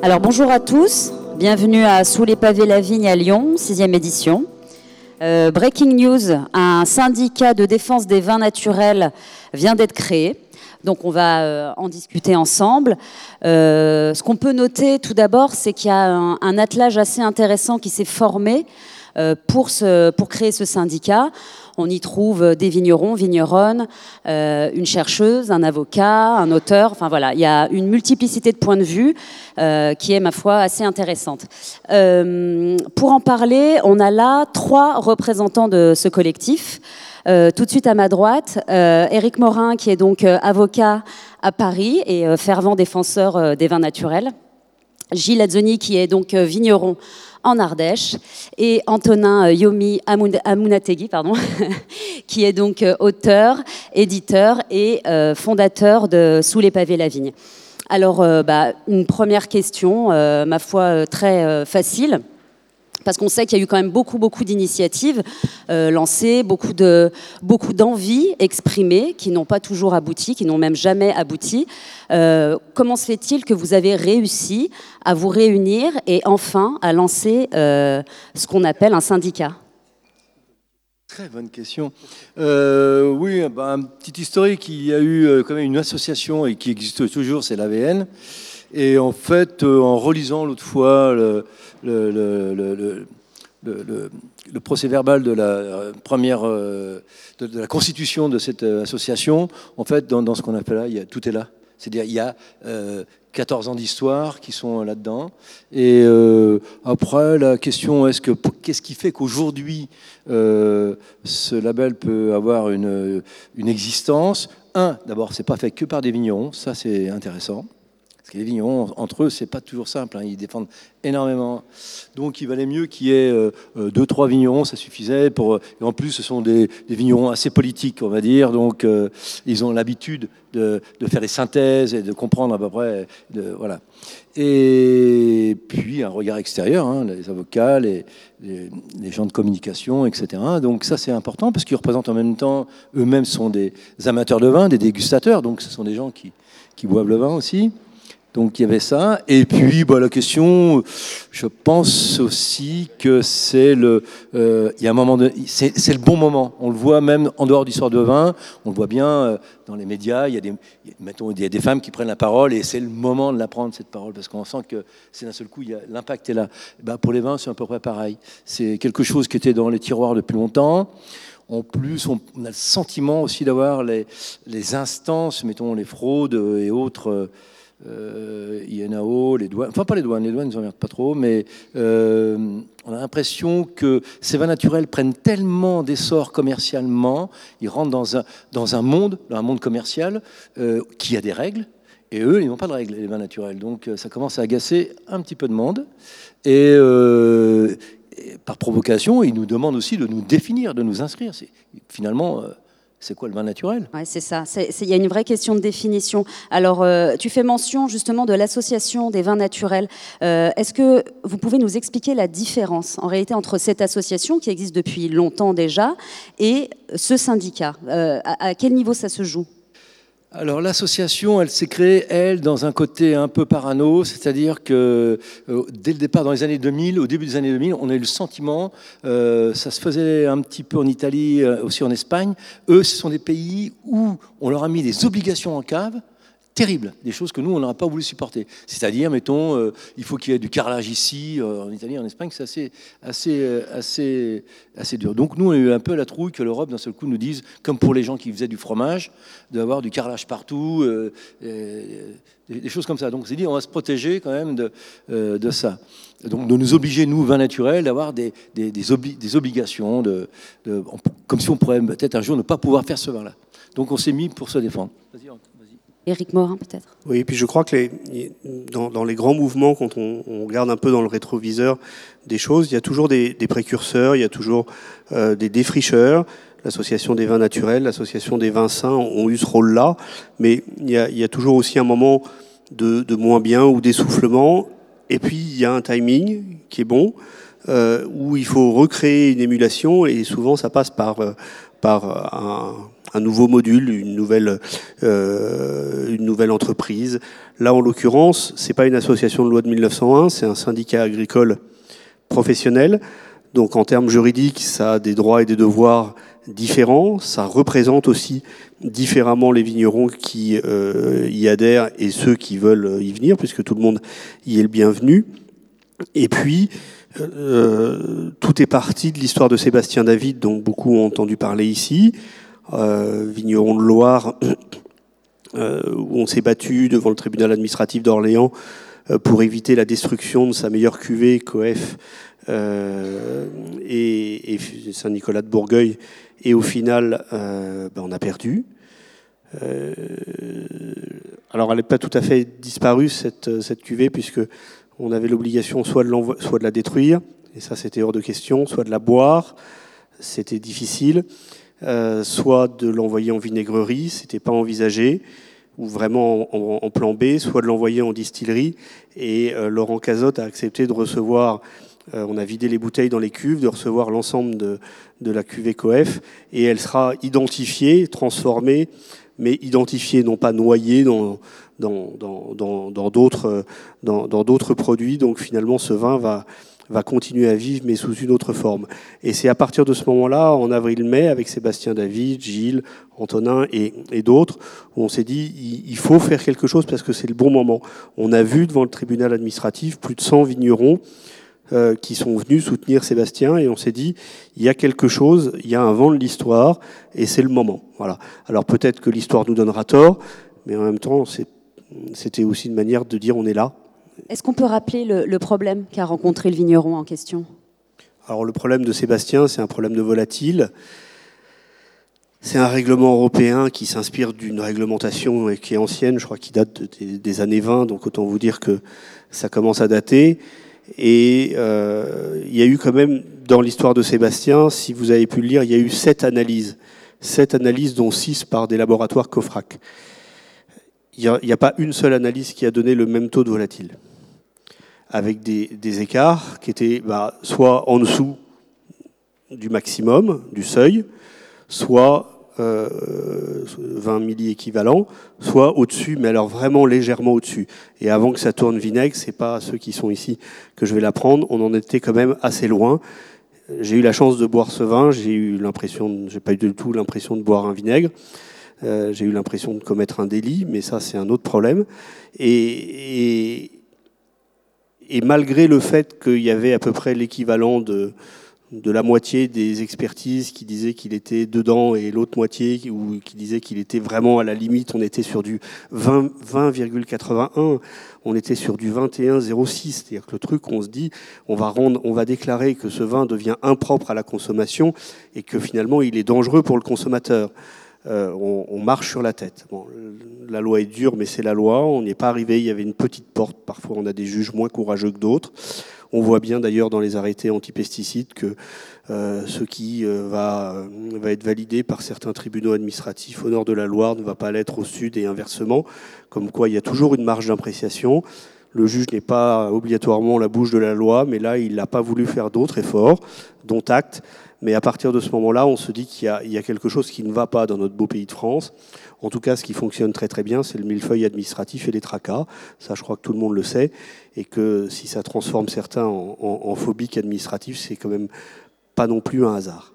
Alors bonjour à tous, bienvenue à Sous les pavés la vigne à Lyon, sixième édition. Euh, breaking news, un syndicat de défense des vins naturels vient d'être créé. Donc on va euh, en discuter ensemble. Euh, ce qu'on peut noter tout d'abord, c'est qu'il y a un, attelage assez intéressant qui s'est formé pour, pour créer ce syndicat. On y trouve des vignerons, vigneronnes, euh, une chercheuse, un avocat, un auteur. Enfin voilà, il y a une multiplicité de points de vue euh, qui est, ma foi, assez intéressante. Euh, pour en parler, on a là trois représentants de ce collectif. Euh, tout de suite à ma droite, euh, Éric Morin, qui est donc euh, avocat à Paris et fervent défenseur des vins naturels. Gilles Azzoni, qui est donc vigneron en Ardèche, et Antonin euh, Yomi Amunategui, pardon, qui est donc euh, auteur, éditeur et euh, fondateur de Sous les pavés la vigne. Alors, bah, une première question, ma foi, très facile parce qu'on sait qu'il y a eu quand même beaucoup, beaucoup d'initiatives euh, lancées, beaucoup de, beaucoup d'envies exprimées qui n'ont pas toujours abouti, qui n'ont même jamais abouti. Euh, comment se fait-il que vous avez réussi à vous réunir et enfin à lancer euh, ce qu'on appelle un syndicat? Très bonne question. Oui, bah, un petit historique. Il y a eu quand même une association et qui existe toujours, c'est l'AVN. Et en fait, en relisant l'autre fois le, procès verbal de la première de, de, la constitution de cette association, en fait, dans, ce qu'on appelle là, tout est là. C'est-à-dire, il y a euh, 14 ans d'histoire qui sont là-dedans. Et euh, après, la question, est-ce que qu'est-ce qui fait qu'aujourd'hui euh, ce label peut avoir une, une existence? Un, d'abord, c'est pas fait que par des vignerons, ça c'est intéressant. Parce que les vignerons, entre eux, c'est pas toujours simple. Hein. Ils défendent énormément. Donc, il valait mieux qu'il y ait euh, euh, deux, trois vignerons, ça suffisait. Euh, et en plus, ce sont des, vignerons assez politiques, on va dire. Donc, euh, ils ont l'habitude de, faire des synthèses et de comprendre à peu près. Voilà. Et puis, un regard extérieur, hein, les avocats, les, gens de communication, etc. Donc, ça, c'est important parce qu'ils représentent en même temps, eux-mêmes sont des amateurs de vin, des dégustateurs. Donc, ce sont des gens qui boivent le vin aussi. Donc il y avait ça. Et puis bah, la question, je pense aussi que c'est le, euh, il y a un moment c'est, le bon moment. On le voit même en dehors du soir de vin. On le voit bien euh, dans les médias. Il y a des, mettons, il y a des femmes qui prennent la parole et c'est le moment de la prendre cette parole parce qu'on sent que c'est d'un seul coup, l'impact est là. Bah, pour les vins, c'est à peu près pareil. C'est quelque chose qui était dans les tiroirs depuis longtemps. En plus, on, on a le sentiment aussi d'avoir les, les instances, mettons les fraudes et autres euh, INAO, les douanes, enfin pas les douanes, les douanes ne nous emmerdent pas trop, mais euh, on a l'impression que ces vins naturels prennent tellement d'essor commercialement, ils rentrent dans un, dans un monde, dans un monde commercial euh, qui a des règles, et eux, ils n'ont pas de règles, les vins naturels. Donc euh, ça commence à agacer un petit peu de monde. Et, euh, et par provocation, ils nous demandent aussi de nous définir, de nous inscrire. Finalement euh, c'est quoi le vin naturel? Oui, c'est ça. Il y a une vraie question de définition. Alors, euh, tu fais mention justement de l'association des vins naturels. Euh, Est-ce que vous pouvez nous expliquer la différence en réalité entre cette association qui existe depuis longtemps déjà et ce syndicat? Euh, à, à quel niveau ça se joue? Alors l'association, elle s'est créée, elle, dans un côté un peu parano, c'est-à-dire que euh, dès le départ, dans les années 2000, au début des années 2000, on a eu le sentiment, euh, ça se faisait un petit peu en Italie, euh, aussi en Espagne, eux, ce sont des pays où on leur a mis des obligations en cave, terribles, des choses que nous, on n'aurait pas voulu supporter. C'est-à-dire, mettons, euh, il faut qu'il y ait du carrelage ici, euh, en Italie, en Espagne, c'est assez, assez, euh, assez, assez dur. Donc nous, on a eu un peu la trouille que l'Europe, d'un seul coup, nous dise, comme pour les gens qui faisaient du fromage, d'avoir du carrelage partout, des, choses comme ça. Donc on s'est dit, on va se protéger quand même de, ça. Donc de nous obliger, nous, vins naturels, d'avoir des, des, obli des obligations, de, comme si on pourrait peut-être un jour ne pas pouvoir faire ce vin-là. Donc on s'est mis pour se défendre. Vas-y, Éric Morin, peut-être? Oui, et puis je crois que dans, les grands mouvements, quand on, on, regarde un peu dans le rétroviseur des choses, il y a toujours des, précurseurs, il y a toujours euh, des défricheurs. L'association des vins naturels, l'association des vins sains ont eu ce rôle-là, mais il y, a, toujours aussi un moment de, de moins bien ou d'essoufflement. Et puis il y a un timing qui est bon, euh, où il faut recréer une émulation, et souvent ça passe par, euh, par un un nouveau module, une nouvelle, euh, une nouvelle entreprise. Là, en l'occurrence, c'est pas une association de loi de 1901, c'est un syndicat agricole professionnel. Donc, en termes juridiques, ça a des droits et des devoirs différents. Ça représente aussi différemment les vignerons qui euh, y adhèrent et ceux qui veulent y venir, puisque tout le monde y est le bienvenu. Et puis, euh, tout est parti de l'histoire de Sébastien David, dont beaucoup ont entendu parler ici, euh, vigneron de Loire, euh, où on s'est battu devant le tribunal administratif d'Orléans euh, pour éviter la destruction de sa meilleure cuvée, Coef euh, et, Saint-Nicolas de Bourgueil. Et au final, ben, on a perdu. alors, elle n'est pas tout à fait disparue, cette, cuvée, puisque on avait l'obligation soit de la détruire, et ça c'était hors de question, soit de la boire, c'était difficile, euh, soit de l'envoyer en vinaigrerie, c'était pas envisagé, ou vraiment en, plan B, soit de l'envoyer en distillerie. Et euh, Laurent Cazotte a accepté de recevoir, euh, on a vidé les bouteilles dans les cuves, de recevoir l'ensemble de, de la cuvée Coef, et elle sera identifiée, transformée, mais identifiée, non pas noyée dans d'autres dans, dans, dans produits. Donc finalement, ce vin va, va continuer à vivre, mais sous une autre forme. Et c'est à partir de ce moment-là, en avril-mai, avec Sébastien David, Gilles, Antonin et, d'autres, où on s'est dit, il, faut faire quelque chose parce que c'est le bon moment. On a vu devant le tribunal administratif plus de 100 vignerons euh, qui sont venus soutenir Sébastien et on s'est dit il y a quelque chose, il y a un vent de l'histoire et c'est le moment. Voilà. Alors peut-être que l'histoire nous donnera tort, mais en même temps c'était aussi une manière de dire on est là. Est-ce qu'on peut rappeler le, problème qu'a rencontré le vigneron en question? Alors le problème de Sébastien, c'est un problème de volatile. C'est un règlement européen qui s'inspire d'une réglementation qui est ancienne, je crois qu'il date des, années 20, donc autant vous dire que ça commence à dater. Et euh, il y a eu quand même, dans l'histoire de Sébastien, si vous avez pu le lire, il y a eu sept analyses. Sept analyses, dont six par des laboratoires COFRAC il n'y a, pas une seule analyse qui a donné le même taux de volatile, avec des, écarts qui étaient bah, soit en dessous du maximum, du seuil, soit euh, 20 milli équivalents, soit au-dessus, mais alors vraiment légèrement au-dessus. Et avant que ça tourne vinaigre, c'est pas ceux qui sont ici que je vais l'apprendre, on en était quand même assez loin. J'ai eu la chance de boire ce vin, j'ai eu l'impression, j'ai pas eu du tout l'impression de boire un vinaigre. Euh, j'ai eu l'impression de commettre un délit, mais ça c'est un autre problème. Et, malgré le fait qu'il y avait à peu près l'équivalent de, la moitié des expertises qui disaient qu'il était dedans et l'autre moitié ou qui disait qu'il était vraiment à la limite, on était sur du 20,81, on était sur du 21,06, c'est-à-dire que le truc, on se dit, on va déclarer que ce vin devient impropre à la consommation et que finalement il est dangereux pour le consommateur. Euh, on, marche sur la tête. la loi est dure, mais c'est la loi. On n'y est pas arrivé. Il y avait une petite porte. Parfois, on a des juges moins courageux que d'autres. On voit bien d'ailleurs dans les arrêtés antipesticides que euh, ce qui euh, va, être validé par certains tribunaux administratifs au nord de la Loire ne va pas l'être au sud et inversement. Comme quoi, il y a toujours une marge d'appréciation. Le juge n'est pas obligatoirement la bouche de la loi, mais là, il n'a pas voulu faire d'autres efforts, dont acte. Mais à partir de ce moment-là, on se dit qu'il y, a quelque chose qui ne va pas dans notre beau pays de France. En tout cas, ce qui fonctionne très très bien, c'est le millefeuille administratif et les tracas. Ça, je crois que tout le monde le sait. Et que si ça transforme certains en, en, phobiques administratifs, c'est quand même pas non plus un hasard.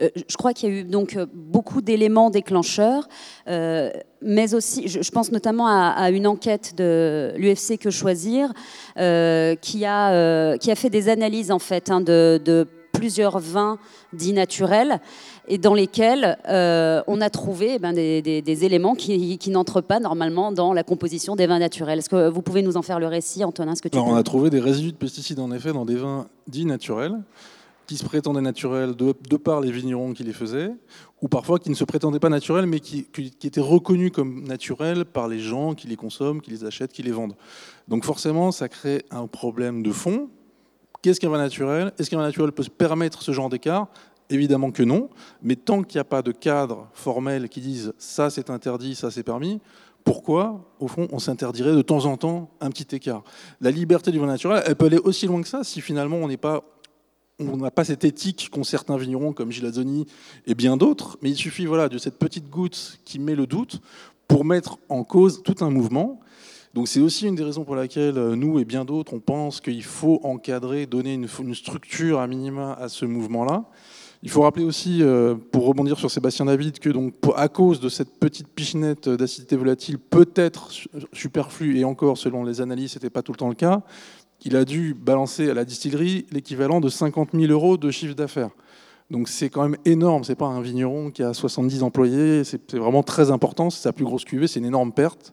Euh, je crois qu'il y a eu donc euh, beaucoup d'éléments déclencheurs, euh, mais aussi, je, pense notamment à, une enquête de l'UFC Que Choisir, qui, a, qui a fait des analyses en fait hein, de plusieurs vins dits naturels et dans lesquels euh, on a trouvé eh ben, des, éléments qui, n'entrent pas normalement dans la composition des vins naturels. Est-ce que vous pouvez nous en faire le récit, Antonin ce que tu On a trouvé des résidus de pesticides, en effet, dans des vins dits naturels, qui se prétendaient naturels de, par les vignerons qui les faisaient, ou parfois qui ne se prétendaient pas naturels, mais qui, qui, étaient reconnus comme naturels par les gens qui les consomment, qui les achètent, qui les vendent. Donc forcément, ça crée un problème de fond, Qu'est-ce qu'un vin naturel? Est-ce qu'un vin naturel peut se permettre ce genre d'écart? Évidemment que non, mais tant qu'il n'y a pas de cadre formel qui dise ça c'est interdit, ça c'est permis, pourquoi, au fond, on s'interdirait de temps en temps un petit écart? La liberté du vin naturel, elle peut aller aussi loin que ça si finalement on n'est pas on n'a pas cette éthique qu'ont certains vignerons comme Gilles et bien d'autres, mais il suffit voilà, de cette petite goutte qui met le doute pour mettre en cause tout un mouvement. Donc c'est aussi une des raisons pour laquelle euh, nous et bien d'autres, on pense qu'il faut encadrer, donner une, structure à minima à ce mouvement-là. Il faut rappeler aussi, euh, pour rebondir sur Sébastien David, que donc, à cause de cette petite pichenette d'acidité volatile, peut-être superflue, et encore selon les analyses, ce n'était pas tout le temps le cas, il a dû balancer à la distillerie l'équivalent de 50 000 euros de chiffre d'affaires. Donc c'est quand même énorme, c'est pas un vigneron qui a 70 employés, c'est vraiment très important, c'est sa plus grosse cuvée, c'est une énorme perte.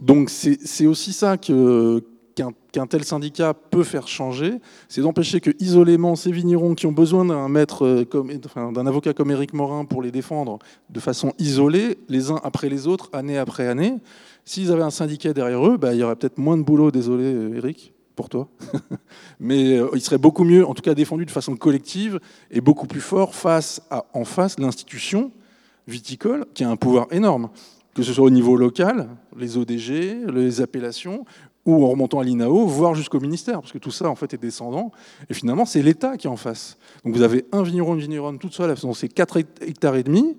Donc c'est aussi ça qu'un tel syndicat peut faire changer, c'est d'empêcher que isolément ces vignerons qui ont besoin d'un euh, d'un avocat comme Éric Morin pour les défendre de façon isolée, les uns après les autres, année après année, s'ils avaient un syndicat derrière eux, bah, il y aurait peut-être moins de boulot, désolé Éric, pour toi, mais euh, il serait beaucoup mieux, en tout cas défendu de façon collective et beaucoup plus fort face à en face l'institution viticole qui a un pouvoir énorme que ce soit au niveau local, les ODG, les appellations, ou en remontant à l'INAO, voire jusqu'au ministère, parce que tout ça en fait est descendant. Et finalement, c'est l'État qui est en face. Donc vous avez un vigneron, une vigneronne toute seule, dans ces 4 hectares et demi,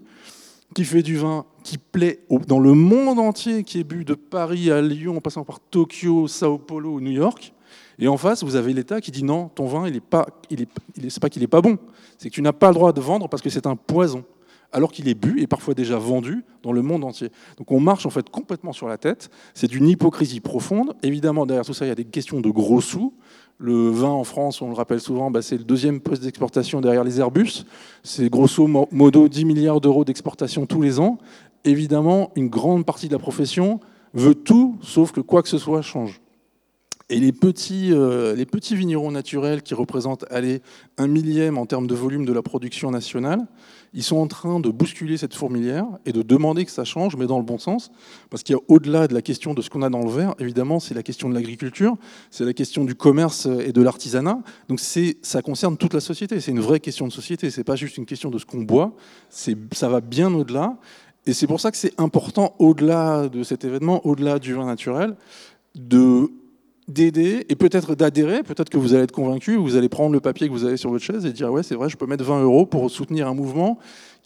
qui fait du vin qui plaît dans le monde entier, qui est bu de Paris à Lyon, en passant par Tokyo, Sao Paulo, New York. Et en face, vous avez l'État qui dit non, ton vin, il est pas, il est, c'est pas qu'il n'est pas bon, c'est que tu n'as pas le droit de vendre parce que c'est un poison alors qu'il est bu et parfois déjà vendu dans le monde entier. Donc on marche en fait complètement sur la tête. C'est d'une hypocrisie profonde. Évidemment, derrière tout ça, il y a des questions de gros sous. Le vin en France, on le rappelle souvent, bah, c'est le deuxième poste d'exportation derrière les Airbus. C'est grosso modo 10 milliards d'euros d'exportation tous les ans. Évidemment, une grande partie de la profession veut tout, sauf que quoi que ce soit change. Et les petits, euh, vignerons naturels qui représentent allez, un millième en termes de volume de la production nationale, ils sont en train de bousculer cette fourmilière et de demander que ça change, mais dans le bon sens. Parce qu'il y a au-delà de la question de ce qu'on a dans le verre, évidemment, c'est la question de l'agriculture, c'est la question du commerce et de l'artisanat. Donc ça concerne toute la société. C'est une vraie question de société. C'est pas juste une question de ce qu'on boit. Ça va bien au-delà. Et c'est pour ça que c'est important, au-delà de cet événement, au-delà du vin naturel, de d'aider et peut-être d'adhérer, peut-être que vous allez être convaincu, vous allez prendre le papier que vous avez sur votre chaise et dire ouais c'est vrai je peux mettre 20 euros pour soutenir un mouvement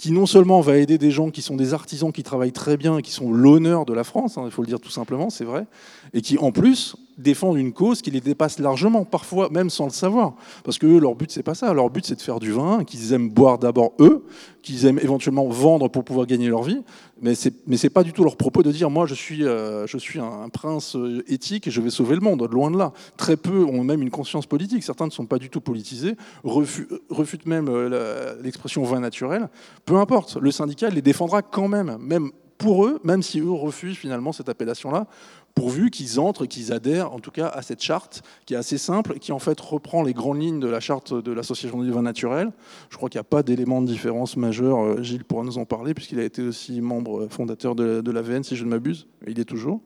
qui non seulement va aider des gens qui sont des artisans qui travaillent très bien qui sont l'honneur de la France, hein, il faut le dire tout simplement, c'est vrai, et qui en plus défendent une cause qui les dépasse largement, parfois même sans le savoir. Parce que leur but, c'est pas ça. Leur but, c'est de faire du vin, qu'ils aiment boire d'abord eux, qu'ils aiment éventuellement vendre pour pouvoir gagner leur vie. Mais c'est mais c'est pas du tout leur propos de dire moi je suis euh, je suis un, prince euh, éthique et je vais sauver le monde. Loin de là. Très peu ont même une conscience politique. Certains ne sont pas du tout politisés, refutent même euh, l'expression vin naturel. Importe. Le syndicat les défendra quand même, même pour eux, même si eux refusent finalement cette appellation-là, pourvu qu'ils entrent, qu'ils adhèrent en tout cas à cette charte qui est assez simple, qui en fait reprend les grandes lignes de la charte de l'Association du vin naturel. Je crois qu'il n'y a pas d'élément de différence majeur. Euh, Gilles pourra nous en parler, puisqu'il a été aussi membre fondateur de, l'AVN, si je ne m'abuse. Il est toujours.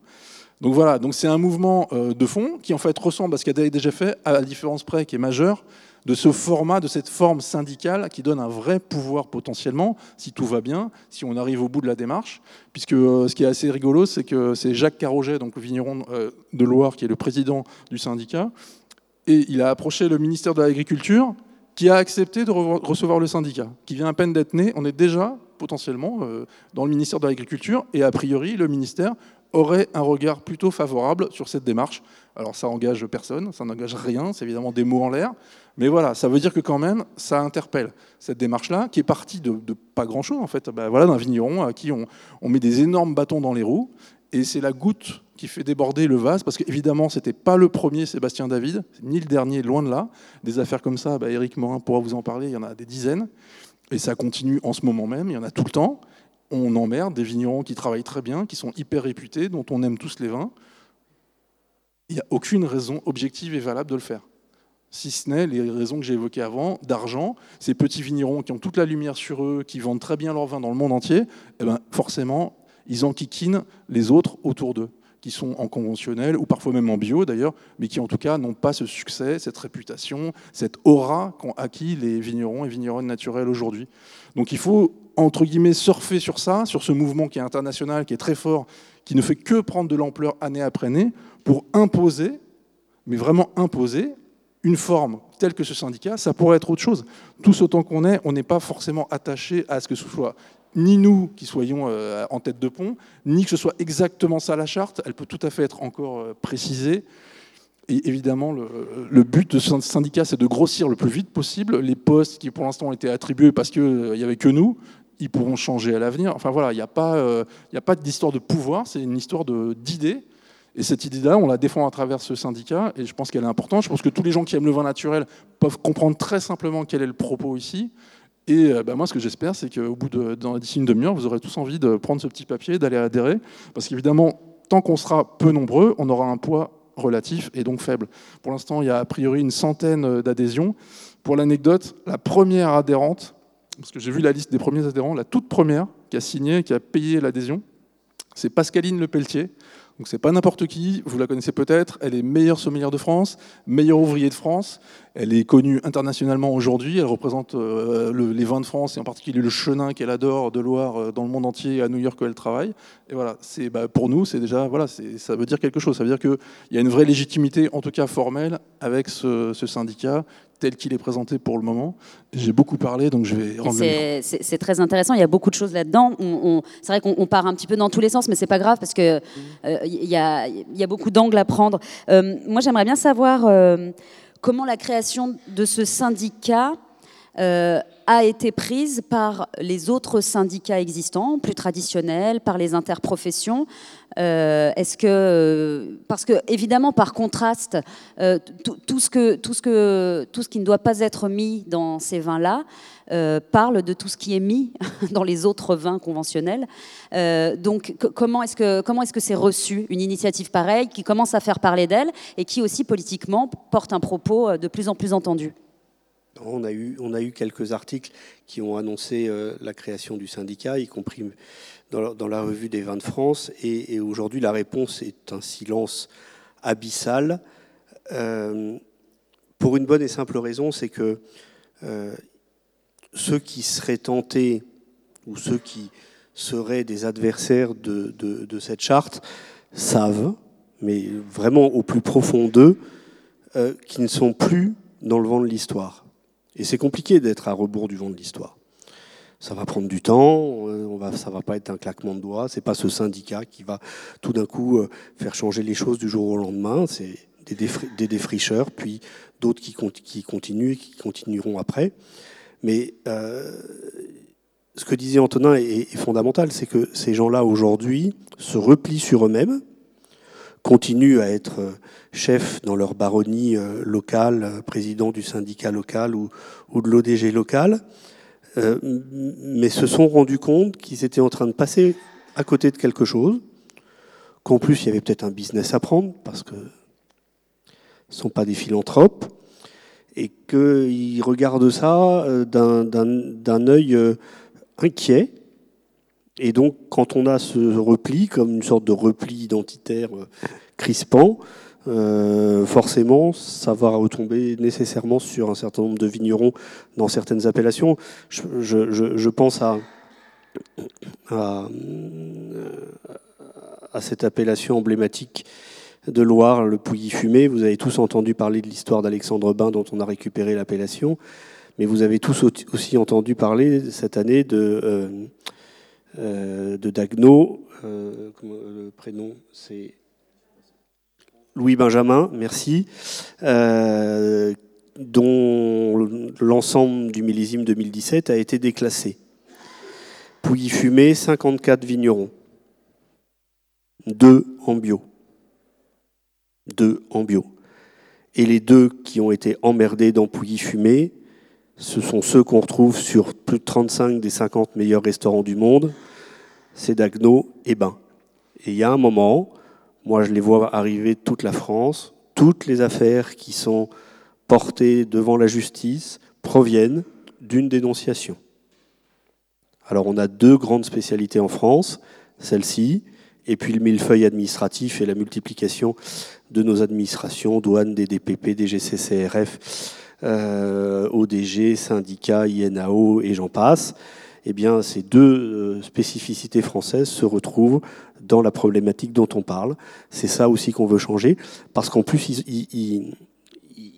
Donc voilà, donc c'est un mouvement euh, de fond qui en fait ressemble à ce qu'a déjà fait, à la différence près qui est majeure, de ce format, de cette forme syndicale qui donne un vrai pouvoir potentiellement, si tout va bien, si on arrive au bout de la démarche. Puisque euh, ce qui est assez rigolo, c'est que c'est Jacques Carroget, donc le vigneron euh, de Loire, qui est le président du syndicat, et il a approché le ministère de l'Agriculture, qui a accepté de recevoir le syndicat, qui vient à peine d'être né. On est déjà potentiellement euh, dans le ministère de l'Agriculture, et a priori, le ministère aurait un regard plutôt favorable sur cette démarche. Alors ça engage personne, ça n'engage rien, c'est évidemment des mots en l'air, mais voilà, ça veut dire que quand même, ça interpelle. Cette démarche-là, qui est partie de, pas grand-chose en fait, ben voilà, d'un vigneron à qui on, met des énormes bâtons dans les roues, et c'est la goutte qui fait déborder le vase, parce qu'évidemment, ce n'était pas le premier Sébastien David, ni le dernier, loin de là. Des affaires comme ça, ben, Éric Morin pourra vous en parler, il y en a des dizaines, et ça continue en ce moment même, il y en a tout le temps. On emmerde des vignerons qui travaillent très bien, qui sont hyper réputés, dont on aime tous les vins. Il n'y a aucune raison objective et valable de le faire. Si ce n'est les raisons que j'ai évoquées avant, d'argent, ces petits vignerons qui ont toute la lumière sur eux, qui vendent très bien leur vin dans le monde entier, eh ben forcément, ils enquiquinent les autres autour d'eux qui sont en conventionnel ou parfois même en bio d'ailleurs, mais qui en tout cas n'ont pas ce succès, cette réputation, cette aura qu'ont acquis les vignerons et vigneronnes naturels aujourd'hui. Donc il faut entre guillemets surfer sur ça, sur ce mouvement qui est international, qui est très fort, qui ne fait que prendre de l'ampleur année après année pour imposer, mais vraiment imposer une forme telle que ce syndicat, ça pourrait être autre chose. Tous autant qu'on est, on n'est pas forcément attaché à ce que ce soit ni nous qui soyons euh, en tête de pont, ni que ce soit exactement ça la charte. Elle peut tout à fait être encore euh, précisée. Et évidemment, le, but de ce syndicat, c'est de grossir le plus vite possible. Les postes qui, pour l'instant, ont été attribués parce qu'il euh, n'y avait que nous, ils pourront changer à l'avenir. Enfin voilà, il n'y a pas, a pas d'histoire de pouvoir, c'est une histoire d'idées. Et cette idée-là, on la défend à travers ce syndicat, et je pense qu'elle est importante. Je pense que tous les gens qui aiment le vin naturel peuvent comprendre très simplement quel est le propos ici. Et euh, bah, moi, ce que j'espère, c'est qu'au bout de, d'ici une demi-heure, vous aurez tous envie de prendre ce petit papier, d'aller adhérer, parce qu'évidemment, tant qu'on sera peu nombreux, on aura un poids relatif et donc faible. Pour l'instant, il y a a priori une centaine d'adhésions. Pour l'anecdote, la première adhérente, parce que j'ai vu la liste des premiers adhérents, la toute première qui a signé, qui a payé l'adhésion, c'est Pascaline Le Pelletier. Donc c'est pas n'importe qui, vous la connaissez peut-être, elle est meilleure sommelière de France, meilleure ouvrier de France, elle est connue internationalement aujourd'hui, elle représente euh, les vins de France et en particulier le chenin qu'elle adore de Loire euh, dans le monde entier à New York où elle travaille. Et voilà, bah, pour nous, c'est déjà voilà, ça veut dire quelque chose, ça veut dire qu'il y a une vraie légitimité, en tout cas formelle, avec ce syndicat tel qu'il est présenté pour le moment. J'ai beaucoup parlé, donc je vais rendre C'est très intéressant, il y a beaucoup de choses là-dedans. c'est vrai qu'on part un petit peu dans tous les sens, mais c'est pas grave parce qu'il euh, il y, a, y, a, beaucoup d'angles à prendre. Euh, moi, j'aimerais bien savoir euh, comment la création de ce syndicat a été prise par les autres syndicats existants, plus traditionnels, par les interprofessions. Euh, est-ce que, parce que évidemment, par contraste, euh, tout, ce que, tout, ce que, tout ce qui ne doit pas être mis dans ces vins-là euh, parle de tout ce qui est mis dans les autres vins conventionnels. donc, comment est-ce que comment est-ce que c'est reçu une initiative pareille qui commence à faire parler d'elle et qui aussi politiquement porte un propos de plus en plus entendu? On a, eu, quelques articles qui ont annoncé euh, la création du syndicat, y compris dans la, revue des vins de France. Et, aujourd'hui, la réponse est un silence abyssal. Euh, pour une bonne et simple raison, c'est que euh, ceux qui seraient tentés ou ceux qui seraient des adversaires de cette charte savent, mais vraiment au plus profond d'eux, qu'ils ne sont plus dans le vent de l'histoire. Et c'est compliqué d'être à rebours du vent de l'histoire. Ça va prendre du temps, euh, on va, va pas être un claquement de doigts. C'est pas ce syndicat qui va tout d'un coup euh, faire changer les choses du jour au lendemain. C'est des, défricheurs, puis d'autres qui, continuent et qui continueront après. Mais euh, ce que disait Antonin est fondamental, c'est que ces gens-là aujourd'hui se replient sur eux-mêmes, continuent à être euh, chefs dans leur baronnie euh, locale, euh, président du syndicat local ou, de l'ODG local, mais se sont rendus compte qu'ils étaient en train de passer à côté de quelque chose, qu'en plus il y avait peut-être un business à prendre, parce que ne sont pas des philanthropes, et qu'ils regardent ça d'un œil inquiet, et donc, quand on a ce repli, comme une sorte de repli identitaire euh, crispant, euh, forcément, ça va retomber nécessairement sur un certain nombre de vignerons dans certaines appellations. Je, pense à, à, cette appellation emblématique de Loire, le Pouilly fumé. Vous avez tous entendu parler de l'histoire d'Alexandre Bain dont on a récupéré l'appellation, mais vous avez tous aussi entendu parler cette année de... Euh, de Dagno. Euh, le prénom, c'est Louis Benjamin, merci, euh, dont l'ensemble du millésime 2017 a été déclassé. Pouilly fumé, 54 vignerons, deux en bio. Deux en bio. Et les deux qui ont été emmerdés dans Pouilly fumé, ce sont ceux qu'on retrouve sur plus de 35 des 50 meilleurs restaurants du monde. C'est Dagno et Bain. Et il y a un moment, moi je les vois arriver toute la France, toutes les affaires qui sont portées devant la justice proviennent d'une dénonciation. Alors on a deux grandes spécialités en France, celle-ci, et puis le millefeuille administratif et la multiplication de nos administrations, douanes, DDPP, DGCCRF, euh, ODG, syndicats, INAO et j'en passe, eh bien, ces deux euh, spécificités françaises se retrouvent dans la problématique dont on parle. C'est ça aussi qu'on veut changer, parce qu'en plus, ils,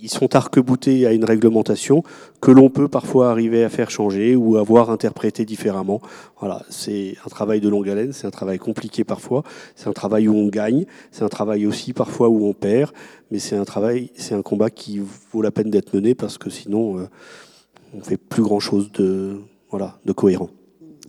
sont arc-boutés à une réglementation que l'on peut parfois arriver à faire changer ou avoir interprété différemment. Voilà, c'est un travail de longue haleine, c'est un travail compliqué parfois, c'est un travail où on gagne, c'est un travail aussi parfois où on perd, mais c'est un travail, c'est un combat qui vaut la peine d'être mené parce que sinon, euh, on fait plus grand chose de, voilà, de cohérent.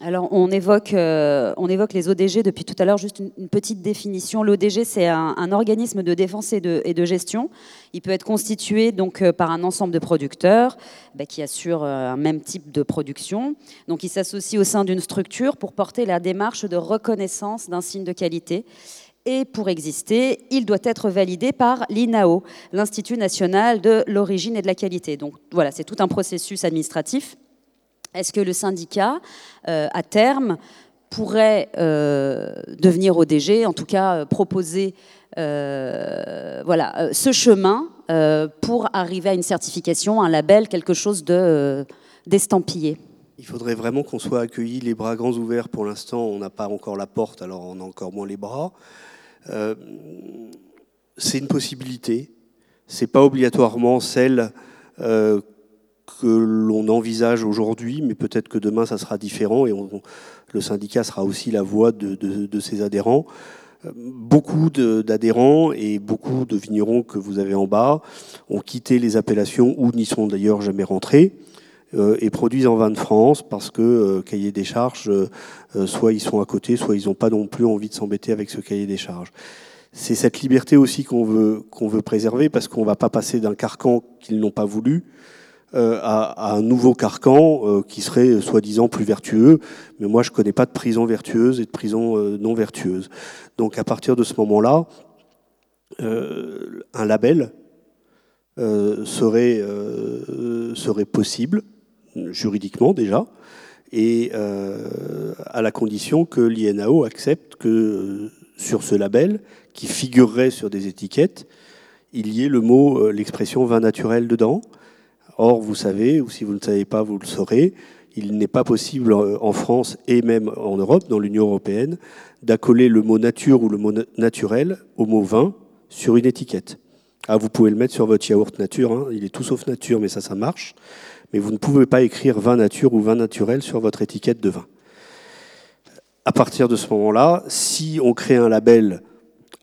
Alors, on évoque, euh, on évoque les ODG depuis tout à l'heure, juste une, petite définition. L'ODG, c'est un, organisme de défense et de, gestion. Il peut être constitué donc, euh, par un ensemble de producteurs bah, qui assurent euh, un même type de production. Donc, il s'associe au sein d'une structure pour porter la démarche de reconnaissance d'un signe de qualité. Et pour exister, il doit être validé par l'INAO, l'Institut national de l'origine et de la qualité. Donc, voilà, c'est tout un processus administratif. Est-ce que le syndicat, euh, à terme, pourrait euh, devenir ODG, en tout cas euh, proposer voilà, ce chemin pour arriver à une certification, un label, quelque chose d'estampillé? Il faudrait vraiment qu'on soit accueillis les bras grands ouverts. Pour l'instant, on n'a pas encore la porte, alors on a encore moins les bras. c'est une possibilité. C'est pas obligatoirement celle que l'on envisage aujourd'hui, mais peut-être que demain ça sera différent et le syndicat sera aussi la voix de, ses adhérents. Beaucoup d'adhérents et beaucoup de vignerons que vous avez en bas ont quitté les appellations ou n'y sont d'ailleurs jamais rentrés euh, et produisent en vin de France parce que euh, cahier des charges, euh, soit ils sont à côté, soit ils n'ont pas non plus envie de s'embêter avec ce cahier des charges. C'est cette liberté aussi qu'on veut, qu'on veut préserver parce qu'on ne va pas passer d'un carcan qu'ils n'ont pas voulu euh, à, un nouveau carcan euh, qui serait soi-disant plus vertueux. Mais moi, je ne connais pas de prison vertueuse et de prison euh, non vertueuse. Donc à partir de ce moment-là, un label serait, serait possible, juridiquement déjà, et à la condition que l'INAO accepte que sur ce label, qui figurerait sur des étiquettes, il y ait le mot, l'expression vin naturel dedans, Or, vous savez, ou si vous ne savez pas, vous le saurez, il n'est pas possible euh, en France et même en Europe, dans l'Union européenne, d'accoler le mot nature ou le mot naturel au mot vin sur une étiquette. Ah, vous pouvez le mettre sur votre yaourt nature, hein, il est tout sauf nature, mais ça, ça marche. Mais vous ne pouvez pas écrire vin nature ou vin naturel sur votre étiquette de vin. À partir de ce moment-là, si on crée un label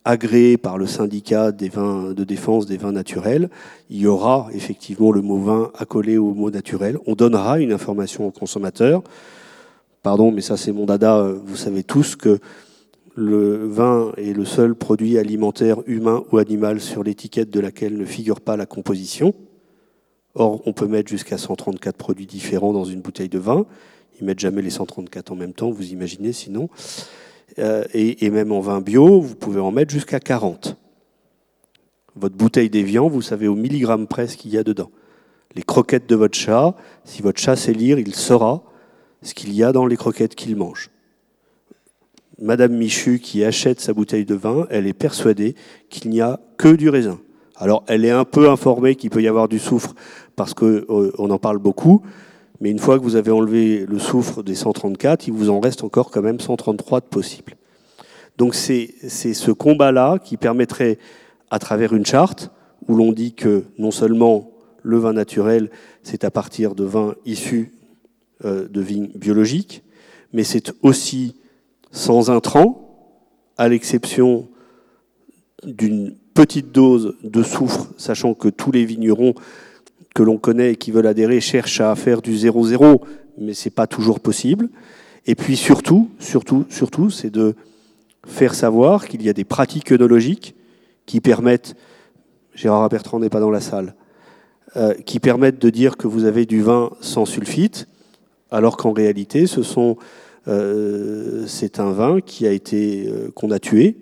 agréé par le syndicat des vins de défense des vins naturels, il y aura effectivement le mot vin accolé au mot naturel. On donnera une information au consommateur. Pardon, mais ça c'est mon dada. Vous savez tous que le vin est le seul produit alimentaire humain ou animal sur l'étiquette de laquelle ne figure pas la composition. Or, on peut mettre jusqu'à 134 produits différents dans une bouteille de vin. Ils mettent jamais les 134 en même temps, vous imaginez sinon. Euh, et, même en vin bio, vous pouvez en mettre jusqu'à 40. Votre bouteille d'évian, vous savez au milligramme près ce qu'il y a dedans. Les croquettes de votre chat, si votre chat sait lire, il saura ce qu'il y a dans les croquettes qu'il mange. Madame Michu, qui achète sa bouteille de vin, elle est persuadée qu'il n'y a que du raisin. Alors, elle est un peu informée qu'il peut y avoir du soufre parce qu'on euh, en parle beaucoup, mais une fois que vous avez enlevé le soufre des 134, il vous en reste encore quand même 133 de possibles. Donc c'est ce combat-là qui permettrait, à travers une charte, où l'on dit que non seulement le vin naturel, c'est à partir de vins issus euh, de vignes biologiques, mais c'est aussi sans intrants, à l'exception d'une petite dose de soufre, sachant que tous les vignerons que l'on connaît et qui veulent adhérer cherchent à faire du 0-0, mais c'est pas toujours possible. Et puis surtout, surtout, surtout, c'est de faire savoir qu'il y a des pratiques œnologiques qui permettent, Gérard Bertrand n'est pas dans la salle, euh, qui permettent de dire que vous avez du vin sans sulfite, alors qu'en réalité, ce sont, euh, c'est un vin qui a été euh, qu'on a tué,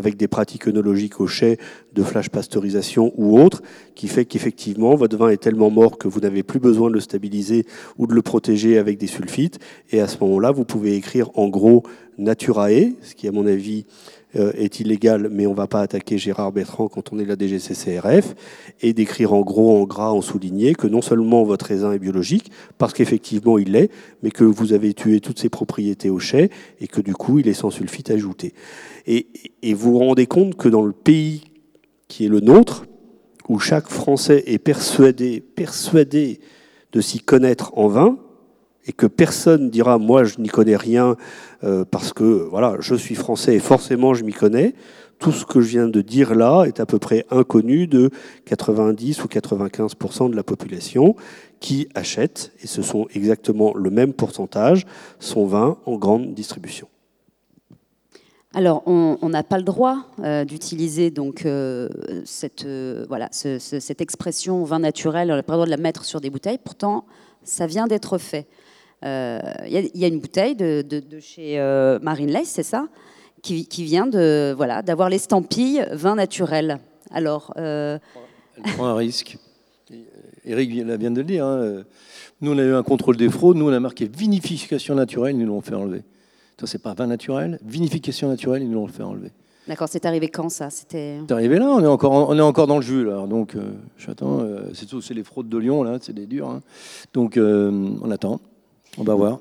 avec des pratiques œnologiques au chai de flash pasteurisation ou autres, qui fait qu'effectivement, votre vin est tellement mort que vous n'avez plus besoin de le stabiliser ou de le protéger avec des sulfites. Et à ce moment-là, vous pouvez écrire en gros Naturae, ce qui, à mon avis, est illégal, mais on ne va pas attaquer Gérard Bertrand quand on est la DGCCRF, et d'écrire en gros, en gras, en souligné, que non seulement votre raisin est biologique, parce qu'effectivement il l'est, mais que vous avez tué toutes ses propriétés au chai, et que du coup il est sans sulfite ajouté. Et, vous vous rendez compte que dans le pays qui est le nôtre, où chaque Français est persuadé, persuadé de s'y connaître en vin, et que personne dira moi je n'y connais rien euh, parce que voilà je suis français et forcément je m'y connais. Tout ce que je viens de dire là est à peu près inconnu de 90 ou 95% de la population qui achète, et ce sont exactement le même pourcentage, son vin en grande distribution. Alors, on n'a pas le droit euh, d'utiliser donc euh, cette, voilà, cette expression vin naturel, on n'a pas le droit de la mettre sur des bouteilles. Pourtant, ça vient d'être fait. Il euh, y, a une bouteille de, chez euh, Marine Lace, c'est ça qui, vient de voilà d'avoir l'estampille vin naturel. Alors, euh, elle prend un risque. Eric vient de le dire. Hein. Nous, on a eu un contrôle des fraudes. Nous, on a marqué vinification naturelle. Ils nous l'ont fait enlever. Ça, c'est pas vin naturel. Vinification naturelle, ils nous l'ont fait enlever. D'accord, c'est arrivé quand ça? C'était. C'est arrivé là. On est encore, on est encore dans le jus là. Donc, j'attends. c'est tout, c'est les fraudes de Lyon là. C'est des durs. Hein. Donc, on attend. On va voir.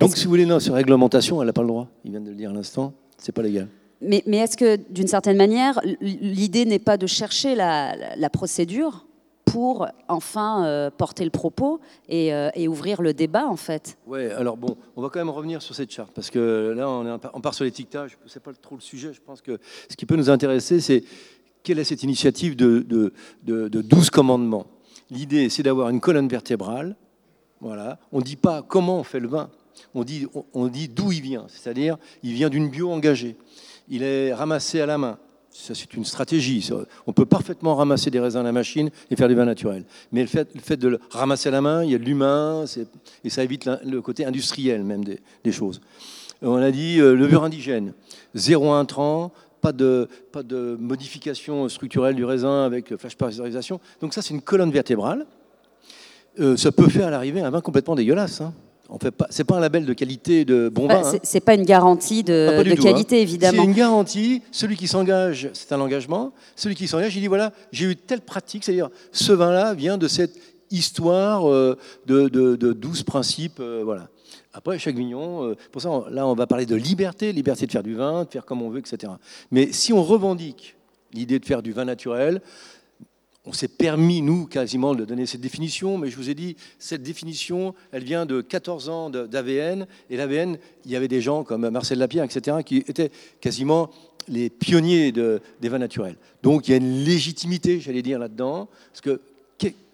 Donc, si vous voulez, non, cette réglementation, elle n'a pas le droit. Il vient de le dire à l'instant, c'est pas légal. Mais, mais est-ce que, d'une certaine manière, l'idée n'est pas de chercher la, procédure pour enfin euh, porter le propos et, euh, et, ouvrir le débat, en fait? Oui, alors bon, on va quand même revenir sur cette charte, parce que là, on, est, on part sur l'étiquetage, c'est pas trop le sujet. Je pense que ce qui peut nous intéresser, c'est quelle est cette initiative de, de, de, de 12 commandements L'idée, c'est d'avoir une colonne vertébrale voilà. On ne dit pas comment on fait le vin, on dit, on dit d'où il vient, c'est-à-dire il vient d'une bio engagée, il est ramassé à la main. Ça, c'est une stratégie. On peut parfaitement ramasser des raisins à la machine et faire du vin naturel. Mais le fait, de le ramasser à la main, il y a de l'humain, et ça évite le côté industriel même des, choses. On a dit euh, levure indigène, zéro intrant, pas de, pas de modification structurelle du raisin avec flash pasteurisation. Donc ça, c'est une colonne vertébrale. Euh, ça peut faire à l'arrivée un vin complètement dégueulasse. Hein. On fait pas, c'est pas un label de qualité de bon bah, vin. Hein. C'est pas une garantie de, ah, qualité, hein. évidemment. C'est une garantie. Celui qui s'engage, c'est un engagement. Celui qui s'engage, il dit voilà, j'ai eu telle pratique, c'est-à-dire ce vin-là vient de cette histoire euh, de, de, 12 principes, euh, voilà. Après, chaque vignon, pour ça, là, on va parler de liberté, liberté de faire du vin, de faire comme on veut, etc. Mais si on revendique l'idée de faire du vin naturel, on s'est permis, nous, quasiment, de donner cette définition, mais je vous ai dit, cette définition, elle vient de 14 ans d'AVN, et l'AVN, il y avait des gens comme Marcel Lapierre, etc., qui étaient quasiment les pionniers des vins naturels. Donc il y a une légitimité, j'allais dire, là-dedans, parce que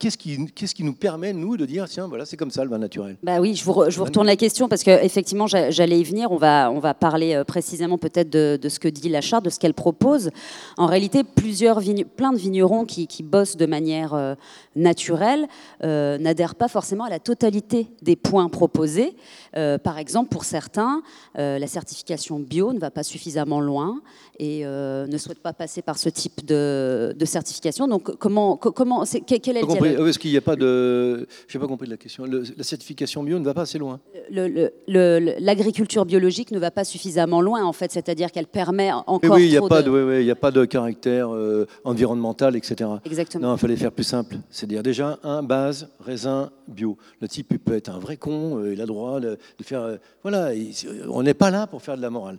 qu'est-ce qui, qu'est-ce qui, nous permet, nous, de dire, tiens, voilà, c'est comme ça le vin naturel Bah oui, je vous, je vous retourne la question parce qu'effectivement, j'allais y venir. On va, on va parler euh, précisément peut-être de, de, ce que dit la charte, de ce qu'elle propose. En réalité, plusieurs plein de vignerons qui, qui bossent de manière euh, naturelle euh, n'adhèrent pas forcément à la totalité des points proposés. par exemple, pour certains, la certification bio ne va pas suffisamment loin et ne souhaitent pas passer par ce type de, de certification. Donc, comment, comment, quel est le est-ce qu'il n'y a pas de. Je n'ai pas compris la question. la certification bio ne va pas assez loin. L'agriculture biologique ne va pas suffisamment loin, en fait, c'est-à-dire qu'elle permet encore. oui, il n'y a, pas de... oui, a pas de caractère euh, environnemental, etc. Exactement. Non, il fallait faire plus simple. C'est-à-dire, déjà, un, base, raisin, bio. Le type peut être un vrai con, euh, il a le droit de, faire. Euh, voilà, on n'est pas là pour faire de la morale.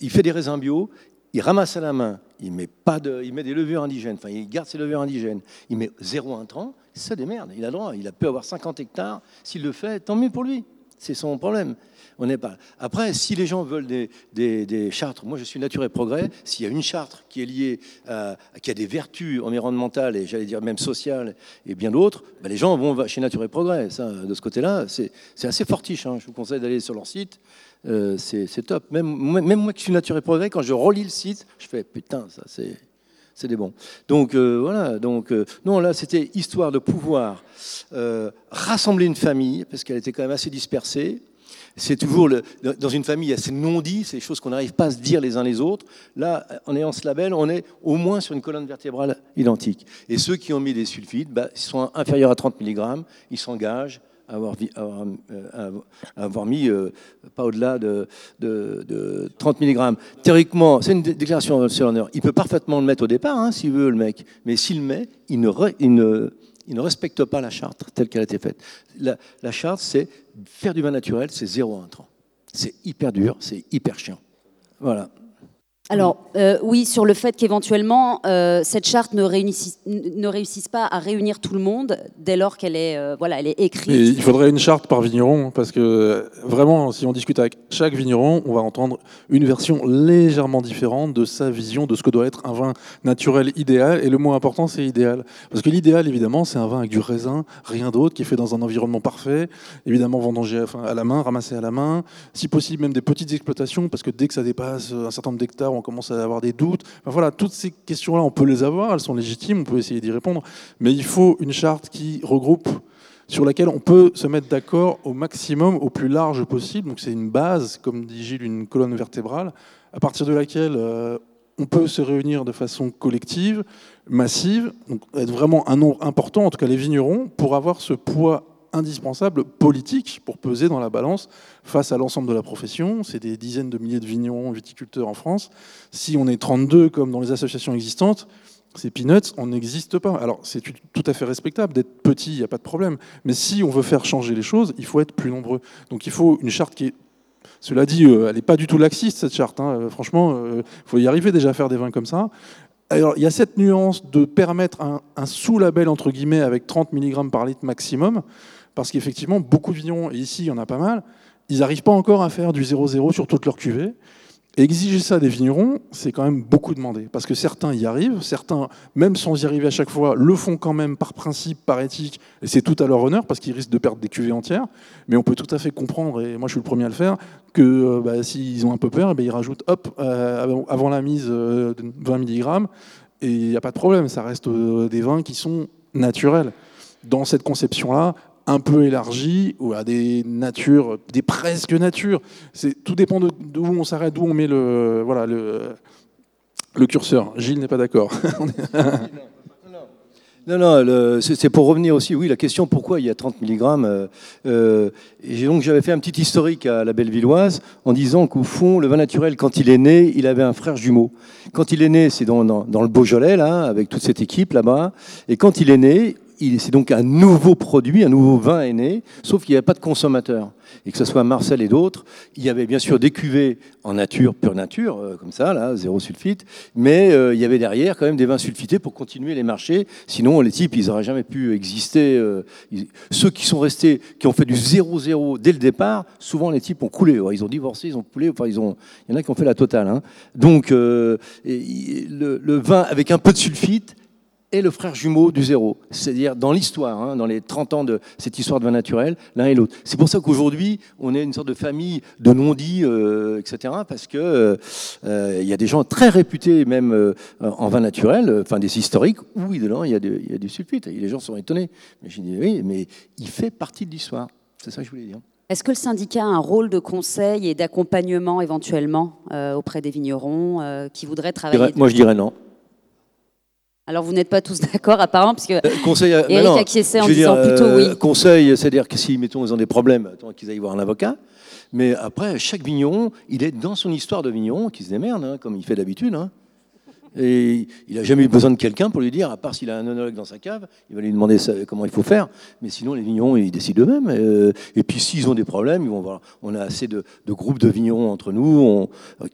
Il fait des raisins bio, il ramasse à la main, il met, pas de, il met des levures indigènes, enfin il garde ses levures indigènes, il met zéro intrant, ça démerde, il a le droit, il a pu avoir 50 hectares, s'il le fait, tant mieux pour lui, c'est son problème. On n'est pas. Après, si les gens veulent des, des, chartres, moi je suis Nature et Progrès, s'il y a une charte qui est liée, à, qui a des vertus environnementales et j'allais dire même sociales et bien d'autres, ben les gens vont chez Nature et Progrès. Ça, de ce côté-là, c'est assez fortiche. Hein. Je vous conseille d'aller sur leur site. Euh, c'est top. Même, même moi qui suis nature et progrès, quand je relis le site, je fais putain, ça c'est c'est des bons. Donc euh, voilà, donc euh, non là c'était histoire de pouvoir rassembler une famille parce qu'elle était quand même assez dispersée. C'est toujours dans une famille, il y a ces non-dits, ces choses qu'on n'arrive pas à se dire les uns les autres. Là, en ayant ce label, on est au moins sur une colonne vertébrale identique. Et ceux qui ont mis des sulfides, bah, ils sont inférieurs à 30 mg, ils s'engagent avoir, euh, avoir, mis euh, pas au-delà de, de, 30 mg. Théoriquement, c'est une déclaration sur l'honneur. Il peut parfaitement le mettre au départ, hein, s'il veut, le mec. Mais s'il le met, il ne, respecte pas la charte telle qu'elle a été faite. La, charte, c'est faire du vin naturel, c'est 0 intrant. C'est hyper dur, c'est hyper chiant. Voilà. Alors euh, oui, sur le fait qu'éventuellement euh, cette charte ne réussisse, pas à réunir tout le monde dès lors qu'elle est, euh, voilà, est écrite. il faudrait une charte par vigneron parce que vraiment, si on discute avec chaque vigneron, on va entendre une version légèrement différente de sa vision de ce que doit être un vin naturel idéal. Et le mot important, c'est idéal, parce que l'idéal, évidemment, c'est un vin avec du raisin, rien d'autre, qui est fait dans un environnement parfait, évidemment vendangé à la main, ramassé à la main, si possible même des petites exploitations, parce que dès que ça dépasse un certain nombre d'hectares, on commence à avoir des doutes. voilà, toutes ces questions-là, on peut les avoir, elles sont légitimes, on peut essayer d'y répondre, mais il faut une charte qui regroupe sur laquelle on peut se mettre d'accord au maximum, au plus large possible. Donc c'est une base, comme dit Gilles, une colonne vertébrale, à partir de laquelle euh, on peut se réunir de façon collective, massive, être vraiment un nombre important, en tout cas les vignerons, pour avoir ce poids indispensable politique pour peser dans la balance face à l'ensemble de la profession. C'est des dizaines de milliers de vignerons, viticulteurs en France. Si on est 32 comme dans les associations existantes, ces peanuts, on n'existe pas. Alors c'est tout à fait respectable d'être petit, il n'y a pas de problème. Mais si on veut faire changer les choses, il faut être plus nombreux. Donc il faut une charte qui est cela dit, euh, elle n'est pas du tout laxiste, cette charte. Hein. Euh, franchement, il euh, faut y arriver déjà à faire des vins comme ça. Alors, il y a cette nuance de permettre un, un sous-label, entre guillemets, avec 30 mg par litre maximum. Parce qu'effectivement, beaucoup de vignerons, et ici il y en a pas mal, ils n'arrivent pas encore à faire du 0-0 sur toute leur cuvée. Exiger ça des vignerons, c'est quand même beaucoup demandé. Parce que certains y arrivent, certains, même sans y arriver à chaque fois, le font quand même par principe, par éthique, et c'est tout à leur honneur, parce qu'ils risquent de perdre des cuvées entières. Mais on peut tout à fait comprendre, et moi je suis le premier à le faire, que euh, bah, s'ils ont un peu peur, eh ils rajoutent, hop, euh, avant la mise euh, de 20 mg, et il n'y a pas de problème, ça reste des vins qui sont naturels. Dans cette conception-là, un peu élargi ou à des natures, des presque natures. C'est tout dépend de d'où on s'arrête, d'où on met le voilà le, curseur. Gilles n'est pas d'accord. Non, non, c'est pour revenir aussi, oui, la question pourquoi il y a 30 mg. Euh, euh, donc j'avais fait un petit historique à la Bellevilloise en disant qu'au fond, le vin naturel, quand il est né, il avait un frère jumeau. Quand il est né, c'est dans, dans, dans, le Beaujolais, là, avec toute cette équipe là-bas. Et quand il est né, c'est donc un nouveau produit, un nouveau vin est né, sauf qu'il n'y avait pas de consommateur. Et que ce soit Marcel et d'autres, il y avait bien sûr des cuvées en nature, pure nature, euh, comme ça, là, zéro sulfite, mais euh, il y avait derrière quand même des vins sulfités pour continuer les marchés. Sinon, les types, ils n'auraient jamais pu exister. Euh, ceux qui sont restés, qui ont fait du 0-0 dès le départ, souvent les types ont coulé. Ils ont divorcé, ils ont coulé, enfin, il y en a qui ont fait la totale. Hein. Donc, le vin avec un peu de sulfite, et le frère jumeau du zéro. C'est-à-dire dans l'histoire, hein, dans les 30 ans de cette histoire de vin naturel, l'un et l'autre. C'est pour ça qu'aujourd'hui, on est une sorte de famille de non-dits, euh, etc. Parce que euh, il y a des gens très réputés, même euh, en vin naturel, enfin des historiques, où dedans il y, a il y a du sulfite. Et les gens sont étonnés. Mais je dis oui, mais il fait partie de l'histoire. C'est ça que je voulais dire. Est-ce que le syndicat a un rôle de conseil et d'accompagnement éventuellement auprès des vignerons qui voudraient travailler Moi, je dirais non. Alors vous n'êtes pas tous d'accord apparemment, parce que euh, conseil, euh, Eric acquiesçait en disant plutôt oui. Euh, conseil, c'est-à-dire que si, mettons, ils ont des problèmes, qu'ils aillent voir un avocat. Mais après, chaque vigneron, il est dans son histoire de vigneron qui se démerde, hein, comme il fait d'habitude. Hein. Et il n'a jamais eu besoin de quelqu'un pour lui dire, à part s'il a un onologue dans sa cave, il va lui demander comment il faut faire. Mais sinon, les vignerons, ils décident eux-mêmes. Euh, et, puis, s'ils ont des problèmes, ils vont voir. On a assez de, groupes de vignerons entre nous. On,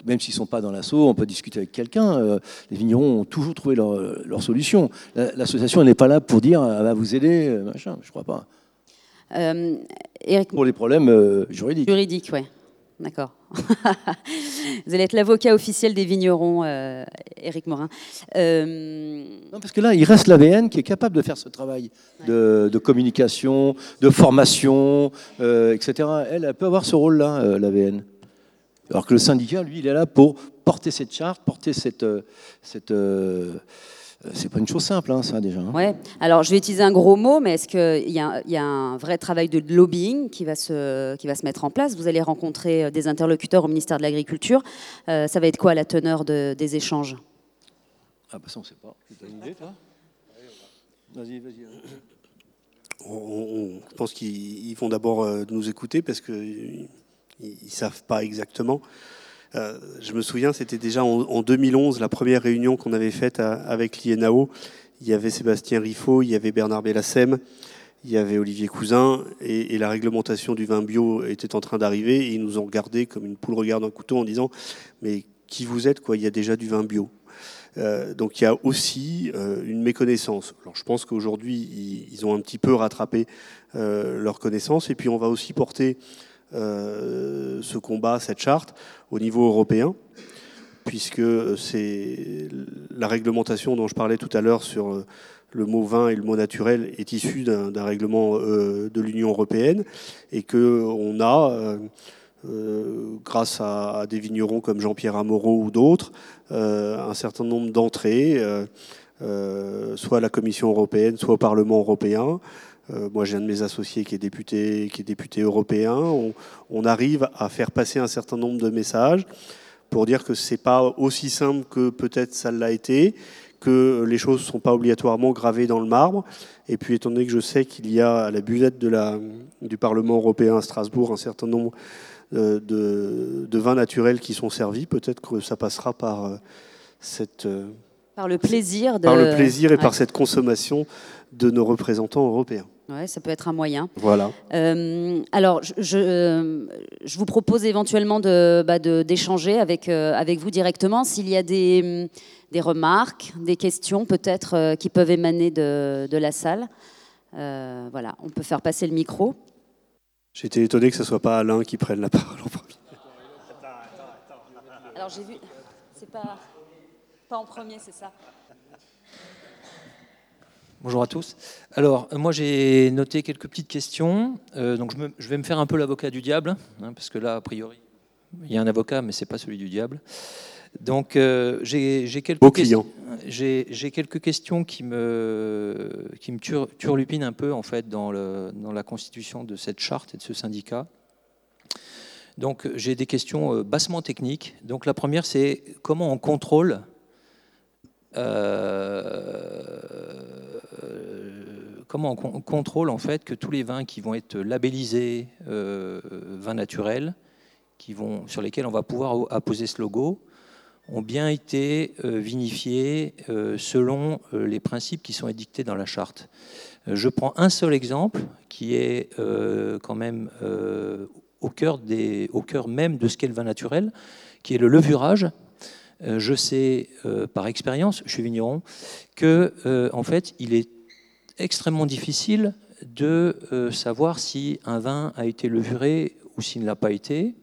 même s'ils ne sont pas dans l'assaut, on peut discuter avec quelqu'un. Euh, les vignerons ont toujours trouvé leur, solution. L'association n'est pas là pour dire, elle va vous aider, euh, machin. Je ne crois pas. Pour les problèmes juridiques. Juridiques, oui. D'accord. Vous allez être l'avocat officiel des vignerons, euh, Éric Morin. Euh, non, parce que là, il reste l'AVN qui est capable de faire ce travail de, communication, de formation, euh, etc. Elle, elle, peut avoir ce rôle-là, l'AVN. Alors que le syndicat, lui, il est là pour porter cette charte, porter cette, cette euh, c'est pas une chose simple, hein, ça déjà. Hein. Ouais. Alors, je vais utiliser un gros mot, mais est-ce qu'il y, y, a un vrai travail de lobbying qui va se, qui va se mettre en place? Vous allez rencontrer euh, des interlocuteurs au ministère de l'Agriculture. Euh, ça va être quoi la teneur de, des échanges? Ah, bah ça, on ne sait pas. Tu as une idée, toi? Vas-y, vas-y. On, je pense qu'ils vont d'abord nous écouter parce qu'ils ne savent pas exactement. Euh, je me souviens, c'était déjà en, 2011, la première réunion qu'on avait faite avec l'INAO. Il y avait Sébastien Riffaut, il y avait Bernard Bellassem, il y avait Olivier Cousin, et, la réglementation du vin bio était en train d'arriver, et ils nous ont regardé comme une poule regarde un couteau en disant Mais qui vous êtes, quoi? Il y a déjà du vin bio. donc il y a aussi une méconnaissance. Je pense qu'aujourd'hui ils, ont un petit peu rattrapé leur connaissance et puis on va aussi porter ce combat, cette charte au niveau européen puisque c'est la réglementation dont je parlais tout à l'heure sur euh, le mot vin et le mot naturel est issue d'un règlement euh, de l'Union européenne et qu'on a, euh, grâce à, des vignerons comme Jean-Pierre Amoreau ou d'autres, un certain nombre d'entrées, soit à la Commission européenne, soit au Parlement européen. Moi, j'ai un de mes associés qui est député, qui est député européen. on arrive à faire passer un certain nombre de messages pour dire que c'est pas aussi simple que peut-être ça l'a été, que les choses ne sont pas obligatoirement gravées dans le marbre. Et puis, étant donné que je sais qu'il y a à la buvette de la, du Parlement européen à Strasbourg un certain nombre euh, de, de vins naturels qui sont servis, peut-être que ça passera par euh, cette... Euh, par le plaisir de... Par le plaisir et par cette consommation de nos représentants européens. Ouais, ça peut être un moyen. Voilà. Euh, alors, je, je, vous propose éventuellement bah, d'échanger de, avec, euh, avec vous directement s'il y a des, des, remarques, des questions peut-être euh, qui peuvent émaner de, de la salle. voilà, on peut faire passer le micro. J'étais étonné que ce ne soit pas Alain qui prenne la parole en premier. Alors, j'ai vu. C'est pas, pas en premier, c'est ça Bonjour à tous. Alors, euh, moi j'ai noté quelques petites questions. Euh, donc, je, vais me faire un peu l'avocat du diable, hein, parce que là, a priori, il y a un avocat, mais c'est pas celui du diable. Donc, euh, j'ai quelques, questions, j'ai quelques questions qui me, qui me turlupinent un peu en fait dans, le, dans la constitution de cette charte et de ce syndicat. Donc, j'ai des questions bassement techniques. Donc, la première, c'est comment on contrôle comment on contrôle en fait que tous les vins qui vont être labellisés euh, vins naturels, sur lesquels on va pouvoir apposer ce logo, ont bien été euh, vinifiés euh, selon les principes qui sont édictés dans la charte. Je prends un seul exemple qui est quand même au cœur, des, au cœur même de ce qu'est le vin naturel, qui est le levurage. Je sais par expérience, je suis vigneron, que en fait, il est extrêmement difficile de euh, savoir si un vin a été levuré ou s'il ne l'a pas été.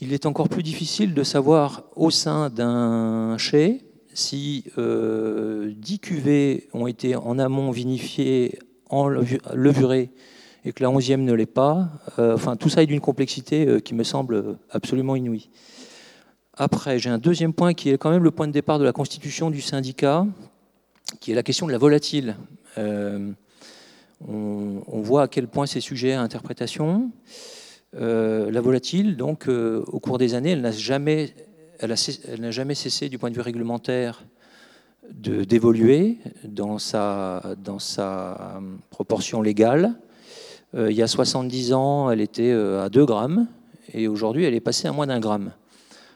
Il est encore plus difficile de savoir au sein d'un chai si euh, 10 cuvées ont été en amont vinifiées, en levurées, et que la 11e ne l'est pas. Euh, enfin, tout ça est d'une complexité euh, qui me semble absolument inouïe. Après, j'ai un deuxième point qui est quand même le point de départ de la constitution du syndicat, qui est la question de la volatile. Euh, on, voit à quel point c'est sujet à interprétation. Euh, la volatile, donc, euh, au cours des années, elle n'a jamais, cessé, du point de vue réglementaire, d'évoluer dans sa, proportion légale. il y a 70 ans, elle était à 2 grammes, et aujourd'hui, elle est passée à moins d'un gramme.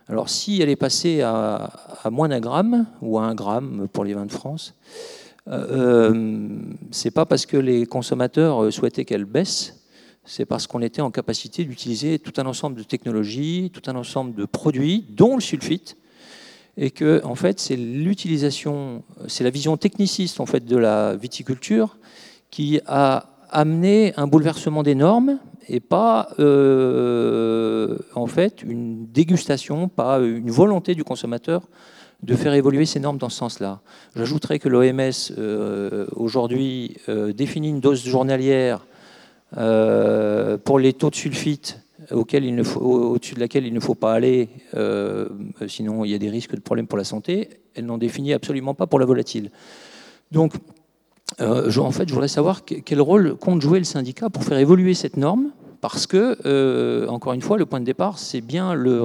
Alors, si elle est passée à moins d'un gramme, ou à un gramme pour les vins de France, euh, euh, c'est pas parce que les consommateurs euh, souhaitaient qu'elle baisse, c'est parce qu'on était en capacité d'utiliser tout un ensemble de technologies, tout un ensemble de produits, dont le sulfite, et que en fait c'est l'utilisation, c'est la vision techniciste en fait de la viticulture qui a amené un bouleversement des normes et pas en fait une dégustation, pas une volonté du consommateur de faire évoluer ces normes dans ce sens-là. J'ajouterais que l'OMS, euh, aujourd'hui, euh, définit une dose journalière euh, pour les taux de sulfite au-dessus de laquelle il ne faut pas aller, sinon il y a des risques de problèmes pour la santé. Elle n'en définit absolument pas pour la volatile. Donc, en fait, je voudrais savoir quel rôle compte jouer le syndicat pour faire évoluer cette norme parce que, euh, encore une fois, le point de départ, c'est bien le,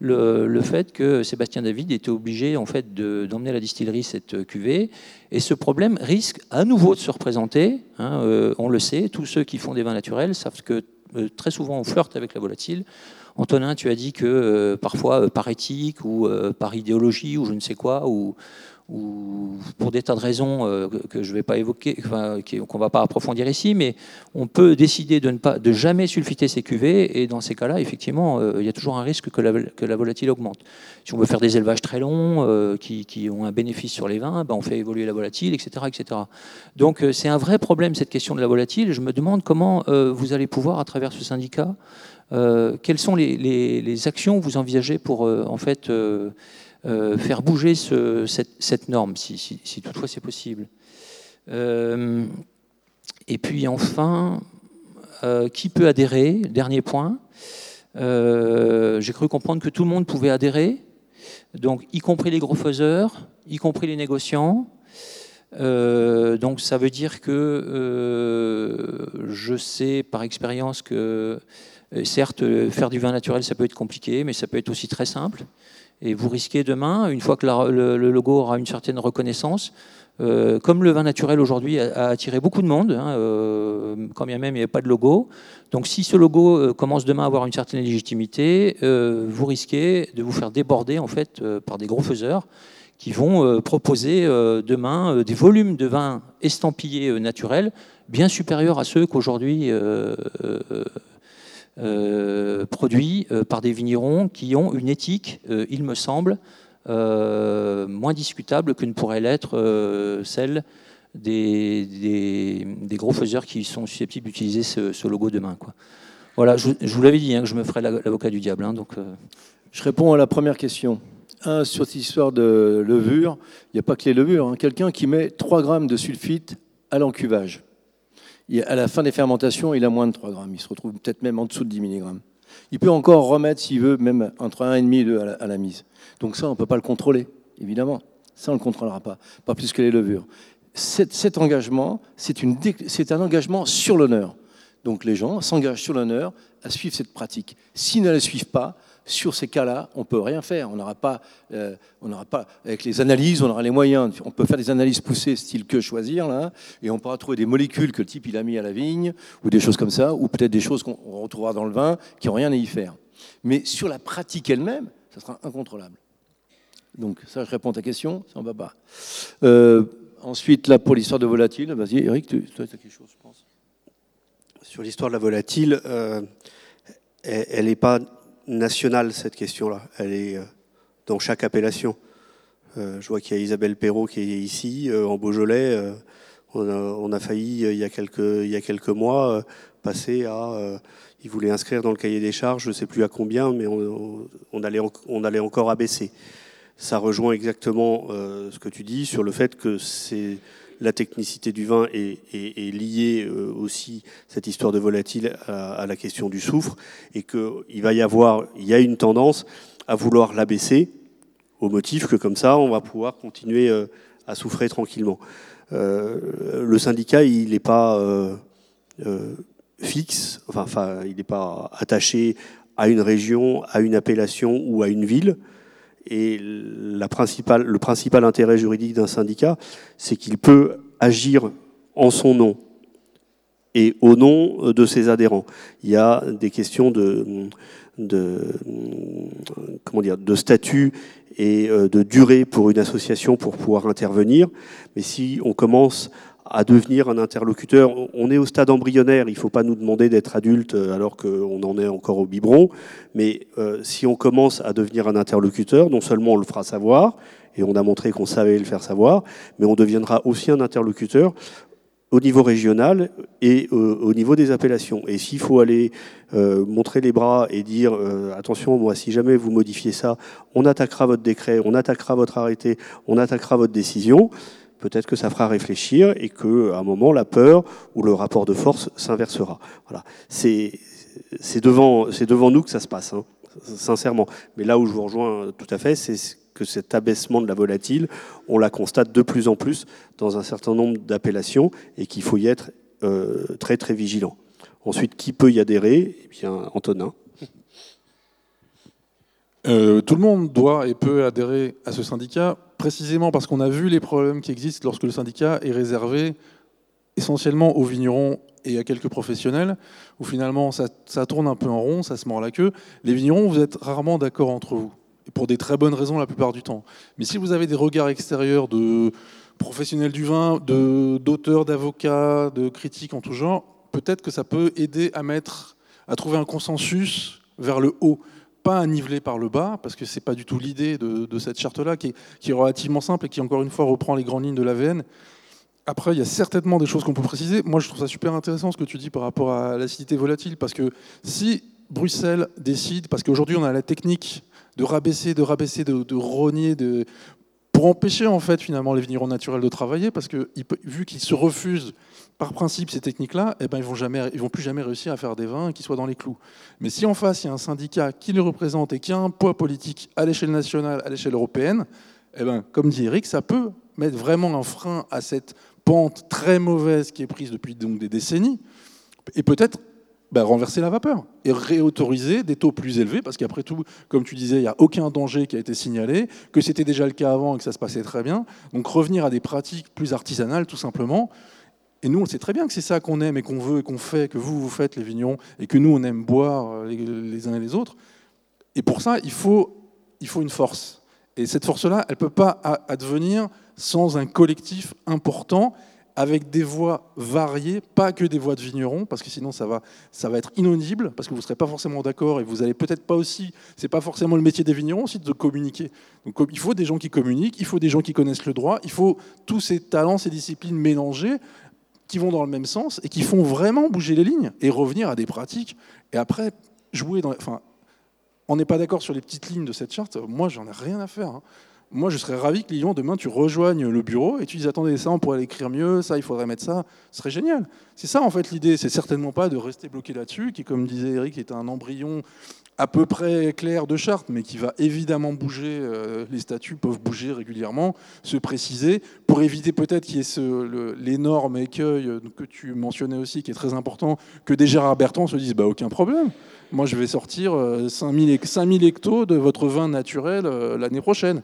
le, fait que Sébastien David était obligé en fait, d'emmener à la distillerie cette cuvée. Et ce problème risque à nouveau de se représenter. Hein, euh, on le sait, tous ceux qui font des vins naturels savent que euh, très souvent on flirte avec la volatile. Antonin, tu as dit que parfois par éthique ou par idéologie ou je ne sais quoi, ou, ou pour des tas de raisons euh, que je ne vais pas évoquer, qu'on ne va pas approfondir ici, mais on peut décider de ne pas, de jamais sulfiter ces cuvées, et dans ces cas-là, effectivement, euh, il y a toujours un risque que la, que la volatile augmente. Si on veut faire des élevages très longs, euh, qui, ont un bénéfice sur les vins, ben on fait évoluer la volatile, etc. etc. Donc c'est un vrai problème, cette question de la volatile. Je me demande comment vous allez pouvoir, à travers ce syndicat, quelles sont les, les, actions que vous envisagez pour, en fait, euh, faire bouger cette, norme, si, toutefois c'est possible. Euh, et puis enfin, euh, qui peut adhérer? Dernier point. J'ai cru comprendre que tout le monde pouvait adhérer, donc y compris les gros faiseurs, y compris les négociants. donc ça veut dire que je sais par expérience que certes faire du vin naturel ça peut être compliqué, mais ça peut être aussi très simple. Et vous risquez demain, une fois que le, logo aura une certaine reconnaissance, euh, comme le vin naturel aujourd'hui a, attiré beaucoup de monde, hein, euh, quand bien même il n'y avait pas de logo. Donc si ce logo euh, commence demain à avoir une certaine légitimité, vous risquez de vous faire déborder en fait par des gros faiseurs qui vont proposer demain des volumes de vin estampillés naturels bien supérieurs à ceux qu'aujourd'hui produits euh, par des vignerons qui ont une éthique, euh, il me semble, moins discutable que ne pourrait l'être celle des, gros faiseurs qui sont susceptibles d'utiliser ce, logo demain. Voilà, je, vous l'avais dit hein, que je me ferais l'avocat du diable. Hein, Je réponds à la première question. Sur cette histoire de levure, il n'y a pas que les levures. Hein. Quelqu'un qui met 3 grammes de sulfite à l'encuvage à la fin des fermentations, il a moins de 3 grammes. Il se retrouve peut-être même en dessous de 10 mg. Il peut encore remettre, s'il veut, même entre 1,5 et 2 à la, mise. Donc ça, on ne peut pas le contrôler, évidemment. Ça, on ne le contrôlera pas. Pas plus que les levures. Cet, engagement, c'est un engagement sur l'honneur. Donc les gens s'engagent sur l'honneur à suivre cette pratique. S'ils ne la suivent pas, sur ces cas-là, on ne peut rien faire. On n'aura pas, euh, pas, avec les analyses, on aura les moyens. On peut faire des analyses poussées, style que choisir, là, et on pourra trouver des molécules que le type il a mis à la vigne, ou des choses comme ça, ou peut-être des choses qu'on retrouvera dans le vin qui n'ont rien à y faire. Mais sur la pratique elle-même, ça sera incontrôlable. Donc ça, je réponds à ta question, ça ne va pas. Euh, ensuite, là, pour l'histoire de volatile, vas-y, Eric, tu as quelque chose, je pense. Sur l'histoire de la volatile, euh, elle n'est pas nationale, cette question-là. Elle est euh, dans chaque appellation. Euh, je vois qu'il y a Isabelle Perrault qui est ici, euh, en Beaujolais. On a, failli, il y a quelques, mois, passer à... ils voulaient inscrire dans le cahier des charges, je ne sais plus à combien, mais on allait encore abaisser. Ça rejoint exactement ce que tu dis sur le fait que c'est la technicité du vin est, liée euh, aussi, cette histoire de volatile, à, la question du soufre, et qu'il va y avoir, il y a une tendance à vouloir l'abaisser, au motif que comme ça, on va pouvoir continuer euh, à souffrir tranquillement. Euh, le syndicat, il n'est pas fixe, enfin, il n'est pas attaché à une région, à une appellation ou à une ville. Et la principale, le principal intérêt juridique d'un syndicat, c'est qu'il peut agir en son nom et au nom de ses adhérents. Il y a des questions de, de, comment dire, de statut et euh, de durée pour une association pour pouvoir intervenir. Mais si on commence à devenir un interlocuteur. On est au stade embryonnaire, il ne faut pas nous demander d'être adulte euh, alors qu'on en est encore au biberon, mais euh, si on commence à devenir un interlocuteur, non seulement on le fera savoir, et on a montré qu'on savait le faire savoir, mais on deviendra aussi un interlocuteur au niveau régional et euh, au niveau des appellations. Et s'il faut aller montrer les bras et dire attention, moi, si jamais vous modifiez ça, on attaquera votre décret, on attaquera votre arrêté, on attaquera votre décision, peut-être que ça fera réfléchir et qu'à un moment, la peur ou le rapport de force s'inversera. Voilà. C'est devant, devant nous que ça se passe, hein, sincèrement. Mais là où je vous rejoins tout à fait, c'est que cet abaissement de la volatile, on la constate de plus en plus dans un certain nombre d'appellations et qu'il faut y être euh, très très vigilant. Ensuite, qui peut y adhérer? Eh bien, Antonin. Euh, tout le monde doit et peut adhérer à ce syndicat précisément parce qu'on a vu les problèmes qui existent lorsque le syndicat est réservé essentiellement aux vignerons et à quelques professionnels, où finalement ça, tourne un peu en rond, ça se mord la queue. Les vignerons, vous êtes rarement d'accord entre vous, pour des très bonnes raisons la plupart du temps. Mais si vous avez des regards extérieurs de professionnels du vin, d'auteurs, d'avocats, de critiques en tout genre, peut-être que ça peut aider à mettre, à trouver un consensus vers le haut, pas à niveler par le bas, parce que c'est pas du tout l'idée de, cette charte-là, qui qui est relativement simple et qui encore une fois reprend les grandes lignes de l'AVN. Après, il y a certainement des choses qu'on peut préciser. Moi, je trouve ça super intéressant ce que tu dis par rapport à l'acidité volatile, parce que si Bruxelles décide, parce qu'aujourd'hui on a la technique de rabaisser, de rabaisser, de, rogner, de, pour empêcher en fait finalement les vignerons naturels de travailler, parce que vu qu'ils se refusent par principe ces techniques-là, eh ben ils vont vont plus jamais réussir à faire des vins qui soient dans les clous. Mais si en face il y a un syndicat qui les représente et qui a un poids politique à l'échelle nationale, à l'échelle européenne, eh ben comme dit Eric, ça peut mettre vraiment un frein à cette pente très mauvaise qui est prise depuis donc des décennies, et peut-être ben, renverser la vapeur et réautoriser des taux plus élevés, parce qu'après tout, comme tu disais, il n'y a aucun danger qui a été signalé, que c'était déjà le cas avant et que ça se passait très bien. Donc revenir à des pratiques plus artisanales, tout simplement. Et nous, on sait très bien que c'est ça qu'on aime et qu'on veut et qu'on fait, que vous, vous faites, les vignerons, et que nous, on aime boire euh, les, uns et les autres. Et pour ça, il faut, il faut une force. Et cette force-là, elle ne peut pas advenir sans un collectif important avec des voix variées, pas que des voix de vignerons, parce que sinon ça va, ça va être inaudible, parce que vous ne serez pas forcément d'accord et vous allez peut-être pas aussi, c'est pas forcément le métier des vignerons aussi de communiquer. Donc il faut des gens qui communiquent, il faut des gens qui connaissent le droit, il faut tous ces talents, ces disciplines mélangées qui vont dans le même sens et qui font vraiment bouger les lignes et revenir à des pratiques. Et après, jouer dans. Enfin, on n'est pas d'accord sur les petites lignes de cette charte. Moi, j'en ai rien à faire. hein. Moi, je serais ravi que Lyon, demain, tu rejoignes le bureau et tu dis attendez, ça, on pourrait l'écrire mieux, ça, il faudrait mettre ça. Ce serait génial. C'est ça, en fait, l'idée. C'est certainement pas de rester bloqué là-dessus, qui, comme disait Eric, est un embryon à peu près clair de charte, mais qui va évidemment bouger. euh, les statuts peuvent bouger régulièrement, se préciser, pour éviter peut-être qu'il y ait l'énorme écueil euh, que tu mentionnais aussi, qui est très important, que des Gérard Bertrand se disent bah, aucun problème. Moi, je vais sortir euh, 5000 hec- 5000 hectos de votre vin naturel euh, l'année prochaine.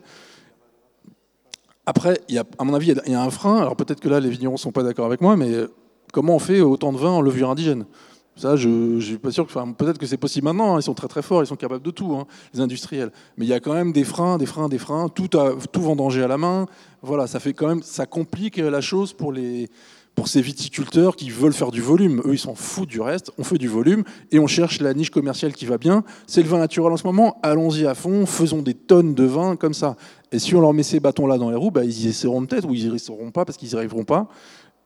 Après, à mon avis, il y y a un frein. Alors peut-être que là, les vignerons ne sont pas d'accord avec moi, mais euh, comment on fait autant de vin en levure indigène? Ça, je ne suis pas sûr que. peut-être que c'est possible maintenant. hein, ils sont très très forts, ils sont capables de tout, hein, les industriels. Mais il y a quand même des freins, des freins, des freins. Tout, à, tout vendanger à la main. Voilà, ça fait quand même, ça complique la chose pour les pour ces viticulteurs qui veulent faire du volume. Eux, ils s'en foutent du reste. On fait du volume et on cherche la niche commerciale qui va bien. C'est le vin naturel en ce moment. Allons-y à fond. Faisons des tonnes de vin comme ça. Et si on leur met ces bâtons-là dans les roues, bah, ils y essaieront peut-être ou ils y essaieront pas parce qu'ils n'y arriveront pas.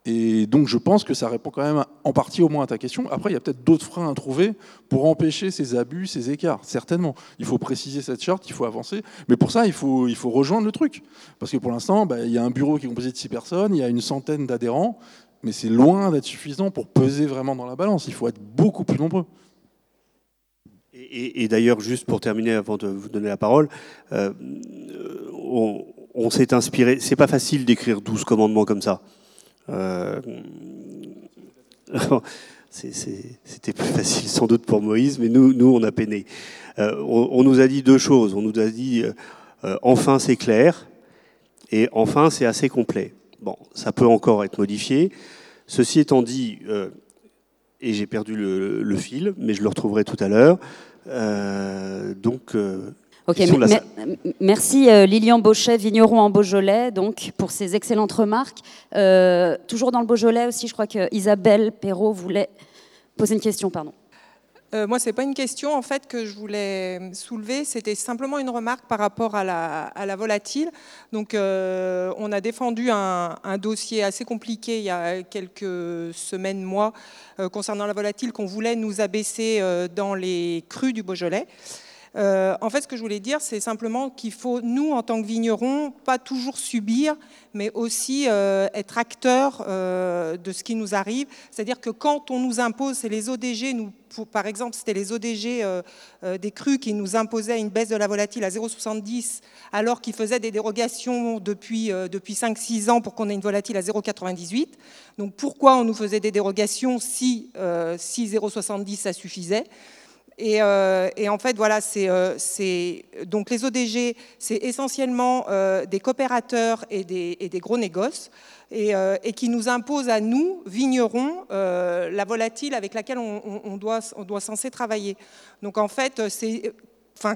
Et donc, je pense que ça répond quand même en partie au moins à ta question. Après, il y a peut-être d'autres freins à trouver pour empêcher ces abus, ces écarts. Certainement. Il faut préciser cette charte, il faut avancer. Mais pour ça, il faut, rejoindre le truc. Parce que pour l'instant, bah, il y a un bureau qui est composé de six personnes, il y a une centaine d'adhérents, mais c'est loin d'être suffisant pour peser vraiment dans la balance. Il faut être beaucoup plus nombreux. Et d'ailleurs, juste pour terminer, avant de vous donner la parole, euh, on, on s'est inspiré. C'est pas facile d'écrire 12 commandements comme ça. Euh, C'était plus facile sans doute pour Moïse, mais nous, nous on a peiné. Euh, on, nous a dit deux choses. On nous a dit euh, enfin c'est clair et enfin c'est assez complet. Bon, ça peut encore être modifié. Ceci étant dit, et j'ai perdu le, le fil, mais je le retrouverai tout à l'heure. Donc, Ok, merci euh, Lilian Bauchet, vigneron en Beaujolais, donc pour ces excellentes remarques. Euh, toujours dans le Beaujolais aussi, je crois que Isabelle Perrault voulait poser une question, pardon. Euh, moi, ce n'est pas une question en fait que je voulais soulever, c'était simplement une remarque par rapport à la, à la volatile. Donc, euh, on a défendu un, un dossier assez compliqué il y a quelques semaines, mois, euh, concernant la volatile qu'on voulait nous abaisser euh, dans les crus du Beaujolais. Euh, en fait, ce que je voulais dire, c'est simplement qu'il faut, nous, en tant que vignerons, pas toujours subir, mais aussi euh, être acteurs euh, de ce qui nous arrive. C'est-à-dire que quand on nous impose, c'est les ODG, par exemple, c'était les ODG des crus qui nous imposaient une baisse de la volatile à 0,70, alors qu'ils faisaient des dérogations depuis, depuis 5-6 ans pour qu'on ait une volatile à 0,98. Donc pourquoi on nous faisait des dérogations si, si 0,70 ça suffisait? Et, en fait, voilà, c'est donc les ODG, c'est essentiellement des coopérateurs et des, gros négoces. Euh, et, qui nous impose à nous, vignerons, euh, la volatile avec laquelle on, doit, on doit censé travailler. Donc en fait,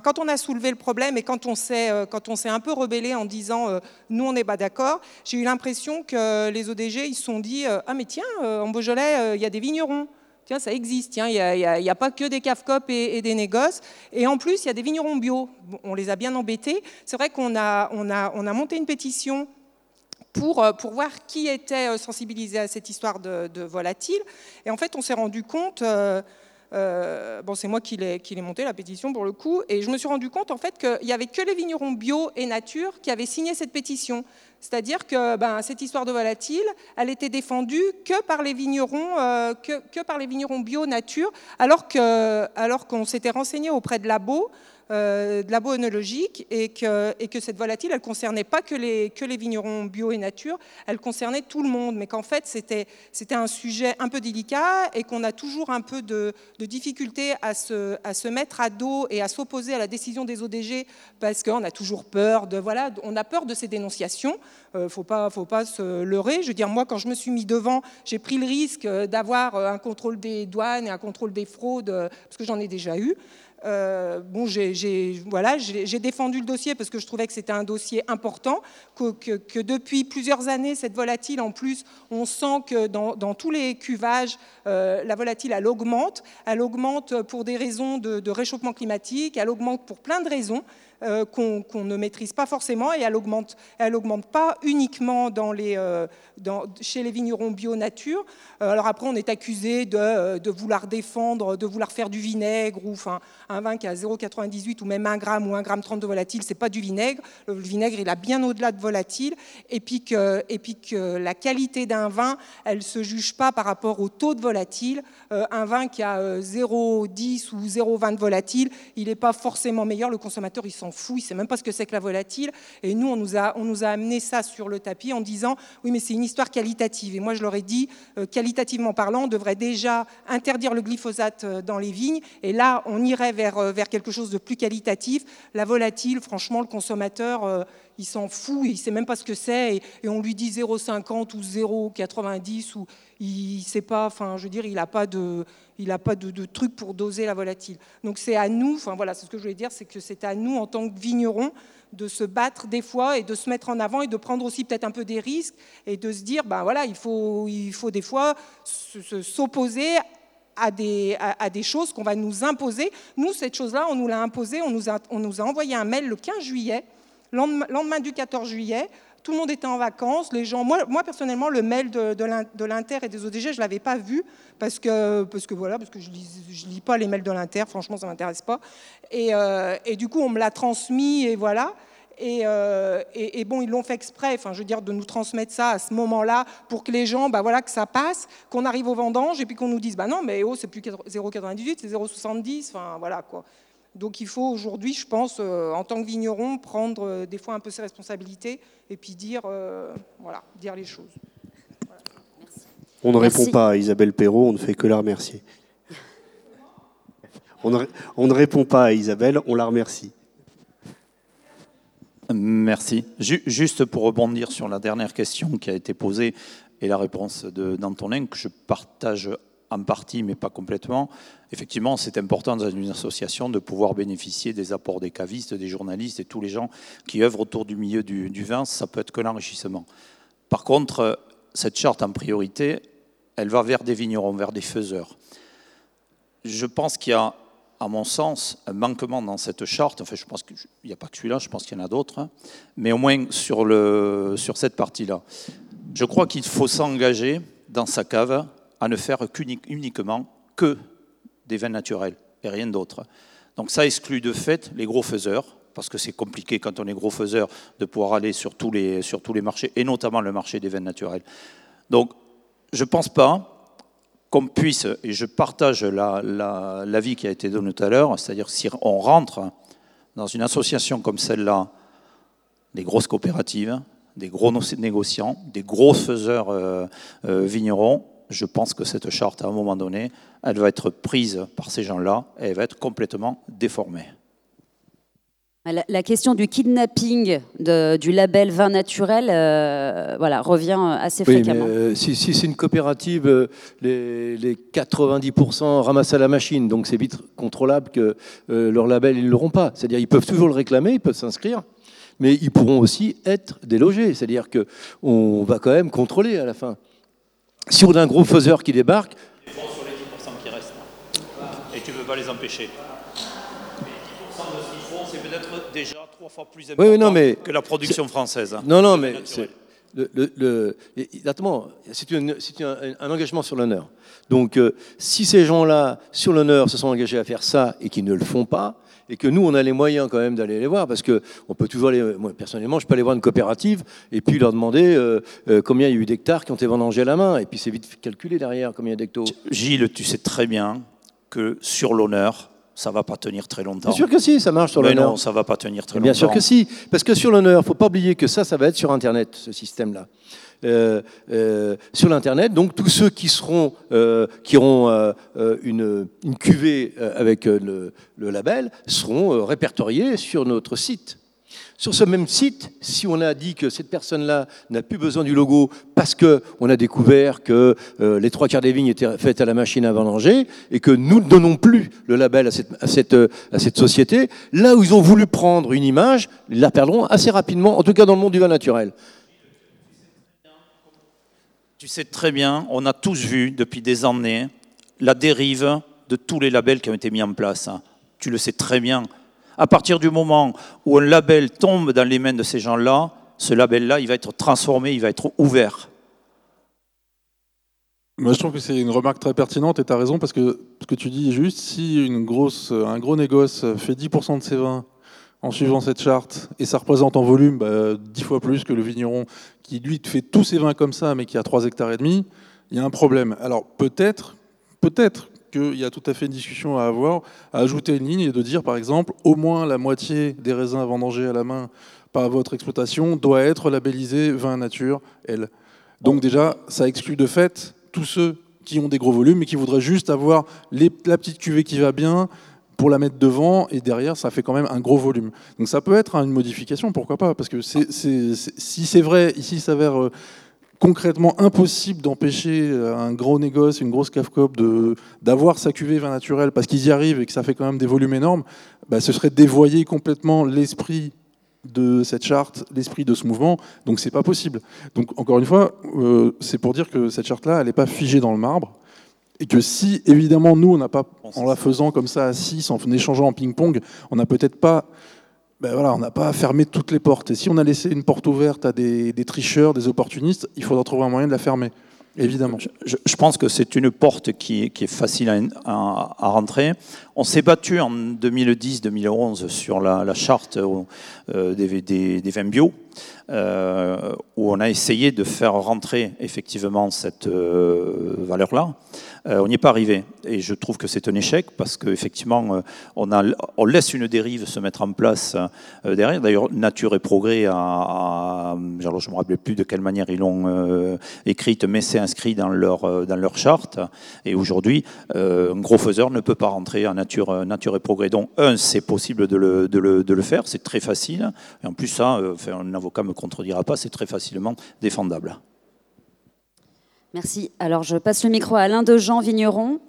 quand on a soulevé le problème et euh, quand on s'est un peu rebellé en disant nous on n'est pas d'accord, j'ai eu l'impression que les ODG ils se sont dit ah mais tiens en Beaujolais il y a des vignerons, ça existe, tiens il n'y a, pas que des CAFCOP et, des négoces et en plus il y a des vignerons bio. on les a bien embêtés. C'est vrai qu'on a, on a, on a monté une pétition pour, euh, voir qui était euh, sensibilisé à cette histoire de, volatile. Et en fait, on s'est rendu compte, euh, bon, c'est moi qui l'ai, monté, la pétition pour le coup, et je me suis rendu compte en fait qu'il n'y avait que les vignerons bio et nature qui avaient signé cette pétition. C'est-à-dire que ben, cette histoire de volatile, elle était défendue que par les vignerons, que, que, par les vignerons bio nature, alors, que, alors qu'on s'était renseigné auprès de Labo euh, de labo œnologique et que, et que cette volatile, elle concernait pas que les, vignerons bio et nature, elle concernait tout le monde, mais qu'en fait c'était, un sujet un peu délicat et qu'on a toujours un peu de, difficulté à se, mettre à dos et à s'opposer à la décision des ODG parce qu'on a toujours peur de, voilà, on a peur de ces dénonciations. Euh, faut pas, faut pas se leurrer. Je veux dire, moi, quand je me suis mis devant, j'ai pris le risque d'avoir un contrôle des douanes et un contrôle des fraudes parce que j'en ai déjà eu. Euh, bon, j'ai voilà, défendu le dossier parce que je trouvais que c'était un dossier important, que, depuis plusieurs années, cette volatile, en plus, on sent que dans, tous les cuvages, euh, la volatile, elle augmente. Elle augmente pour des raisons de réchauffement climatique, elle augmente pour plein de raisons. Euh, qu'on ne maîtrise pas forcément et elle augmente, elle augmente pas uniquement euh, chez les vignerons bio nature. Euh, alors après, on est accusé de, vouloir défendre, de vouloir faire du vinaigre ou enfin un vin qui a 0,98 ou même 1 gramme ou 1 gramme 30 de volatile, c'est pas du vinaigre. Le vinaigre, il a bien au-delà de volatile. Et puis que, et puis que la qualité d'un vin, elle se juge pas par rapport au taux de volatile. un vin qui a 0,10 ou 0,20 de volatile, il n'est pas forcément meilleur. Le consommateur, il s'en fou, il ne sait même pas ce que c'est que la volatile. Et nous, on nous, a, on nous a amené ça sur le tapis en disant, oui, mais c'est une histoire qualitative. Et moi, je leur ai dit, euh, qualitativement parlant, on devrait déjà interdire le glyphosate euh, dans les vignes. Et là, on irait vers, euh, vers quelque chose de plus qualitatif. La volatile, franchement, le consommateur il s'en fout, il sait même pas ce que c'est, et, on lui dit 0,50 ou 0,90 ou il sait pas, enfin, je veux dire, il n'a pas de, il a pas de, truc pour doser la volatile. Donc c'est à nous, enfin voilà, c'est ce que je voulais dire, c'est que c'est à nous en tant que vignerons de se battre des fois et de se mettre en avant et de prendre aussi peut-être un peu des risques et de se dire, ben voilà, il faut, il faut des fois s'opposer à des, à, des, choses qu'on va nous imposer. Nous, cette chose-là, on nous l'a imposée, on on nous a envoyé un mail le 15 juillet Lendemain du 14 juillet, tout le monde était en vacances. Les gens, moi, personnellement, le mail de, l'Inter et des ODG, je ne l'avais pas vu parce que, parce que, voilà, parce que je lis, lis, pas les mails de l'Inter, franchement, ça ne m'intéresse pas. Et, euh, et, du coup, on me l'a transmis et voilà. Euh, et, et, bon, ils l'ont fait exprès, enfin, je veux dire, de nous transmettre ça à ce moment-là pour que les gens, bah voilà, que ça passe, qu'on arrive au vendange et puis qu'on nous dise, bah non, mais oh, c'est plus 0,98, c'est 0,70, enfin voilà quoi. Donc il faut aujourd'hui, je pense, euh, en tant que vigneron, prendre euh, des fois un peu ses responsabilités et puis dire, euh, voilà, dire les choses. On ne répond pas à Isabelle Perrault, on ne fait que la remercier. On ne, on ne répond pas à Isabelle, on la remercie. Merci. Juste pour rebondir sur la dernière question qui a été posée et la réponse d'Antonin, que je partage en partie, mais pas complètement. Effectivement, c'est important dans une association de pouvoir bénéficier des apports des cavistes, des journalistes et tous les gens qui œuvrent autour du milieu du, vin. Ça peut être que l'enrichissement. Par contre, cette charte, en priorité, elle va vers des vignerons, vers des faiseurs. Je pense qu'il y a, à mon sens, un manquement dans cette charte. Enfin, je pense qu'il n'y a pas que celui-là, je pense qu'il y en a d'autres. Hein. Mais au moins sur, le, sur cette partie-là. Je crois qu'il faut s'engager dans sa cave à ne faire uniquement que des vins naturels et rien d'autre. Donc ça exclut de fait les gros faiseurs, parce que c'est compliqué quand on est gros faiseur de pouvoir aller sur tous les, sur tous les marchés, et notamment le marché des vins naturels. Donc je ne pense pas qu'on puisse, et je partage l'avis la, qui a été donné tout à l'heure, c'est-à-dire si on rentre dans une association comme celle-là, des grosses coopératives, des gros négociants, des gros faiseurs euh, euh, vignerons, je pense que cette charte, à un moment donné, elle va être prise par ces gens-là et elle va être complètement déformée. La, question du kidnapping du label vin naturel euh, voilà, revient assez fréquemment. Euh, si, c'est une coopérative, euh, les, 90% ramassent à la machine, donc c'est vite contrôlable que leur label, ils ne l'auront pas. C'est-à-dire ils peuvent toujours le réclamer, ils peuvent s'inscrire, mais ils pourront aussi être délogés. C'est-à-dire qu'on va quand même contrôler à la fin. Si on a un gros faiseur qui débarque... Ils sur les 10% qui restent. Et tu ne veux pas les empêcher c'est peut-être déjà trois fois plus important que la production française. Hein. Non, non, mais c'est le, c'est un, engagement sur l'honneur. Donc, euh, si ces gens-là, sur l'honneur, se sont engagés à faire ça et qu'ils ne le font pas, et que nous, on a les moyens quand même d'aller les voir, parce que on peut toujours aller. Moi, personnellement, je peux aller voir une coopérative et puis leur demander euh, euh, combien il y a eu d'hectares qui ont été vendangés à la main, et puis c'est vite calculé derrière combien il y a d'hectares. Gilles, tu sais très bien que sur l'honneur, ça va pas tenir très longtemps. Bien sûr que si, ça marche sur l'honneur. Mais non, ça va pas tenir très longtemps. Bien sûr que si, parce que sur l'honneur, faut pas oublier que ça, ça va être sur Internet, ce système-là. Euh, euh, sur l'internet. Donc tous ceux qui seront, euh, qui auront une, cuvée avec le, label seront répertoriés sur notre site. Sur ce même site, si on a dit que cette personne-là n'a plus besoin du logo parce qu'on a découvert que les trois quarts des vignes étaient faites à la machine à vendanger et que nous ne donnons plus le label à cette, à cette société, là où ils ont voulu prendre une image, ils la perdront assez rapidement, en tout cas dans le monde du vin naturel. Tu sais très bien, on a tous vu depuis des années la dérive de tous les labels qui ont été mis en place. Tu le sais très bien à partir du moment où un label tombe dans les mains de ces gens-là, ce label-là, il va être transformé, il va être ouvert. Moi, je trouve que c'est une remarque très pertinente et tu as raison parce que ce que tu dis juste. Si une grosse, un gros négoce fait 10% de ses vins en suivant cette charte et ça représente en volume bah, 10 fois plus que le vigneron qui lui fait tous ses vins comme ça mais qui a 3 hectares et demi, il y a un problème. Alors peut-être, peut-être qu'il y a tout à fait une discussion à avoir, à ajouter une ligne et de dire, par exemple, au moins la moitié des raisins vendangés à la main par votre exploitation doit être labellisé vin nature L. Donc déjà, ça exclut de fait tous ceux qui ont des gros volumes et qui voudraient juste avoir la petite cuvée qui va bien pour la mettre devant et derrière ça fait quand même un gros volume. Donc ça peut être une modification, pourquoi pas Parce que si c'est vrai, ici il s'avère euh, concrètement impossible d'empêcher euh, un gros négoce, une grosse de d'avoir sa cuvée vin naturel parce qu'ils y arrivent et que ça fait quand même des volumes énormes, bah, ce serait dévoyer complètement l'esprit de cette charte, l'esprit de ce mouvement, donc c'est pas possible. Donc encore une fois, euh, c'est pour dire que cette charte-là, elle n'est pas figée dans le marbre, et que si évidemment nous, on n'a pas, en la faisant comme ça à 6, en échangeant en ping-pong, on n'a peut-être pas ben voilà, on n'a pas fermé toutes les portes. Et si on a laissé une porte ouverte à des, tricheurs, des opportunistes, il faudra trouver un moyen de la fermer. Évidemment. Je, pense que c'est une porte qui, est facile à, rentrer. On s'est battu en 2010-2011 sur la, charte euh, des, des, vins bio, euh, où on a essayé de faire rentrer effectivement cette euh, valeur-là. Euh, on n'y est pas arrivé. Et je trouve que c'est un échec parce qu'effectivement, euh, on, laisse une dérive se mettre en place euh, derrière. D'ailleurs, Nature et Progrès, a, je ne me rappelle plus de quelle manière ils l'ont écrite, mais c'est inscrit dans leur, dans leur charte. Et aujourd'hui, un gros faiseur ne peut pas rentrer en Nature, nature et Progrès. Donc, un, c'est possible de le, de le, de le faire, c'est très facile. Et en plus, ça, un avocat ne me contredira pas, c'est très facilement défendable. Merci. Alors, je passe le micro à Alain Jean Vigneron.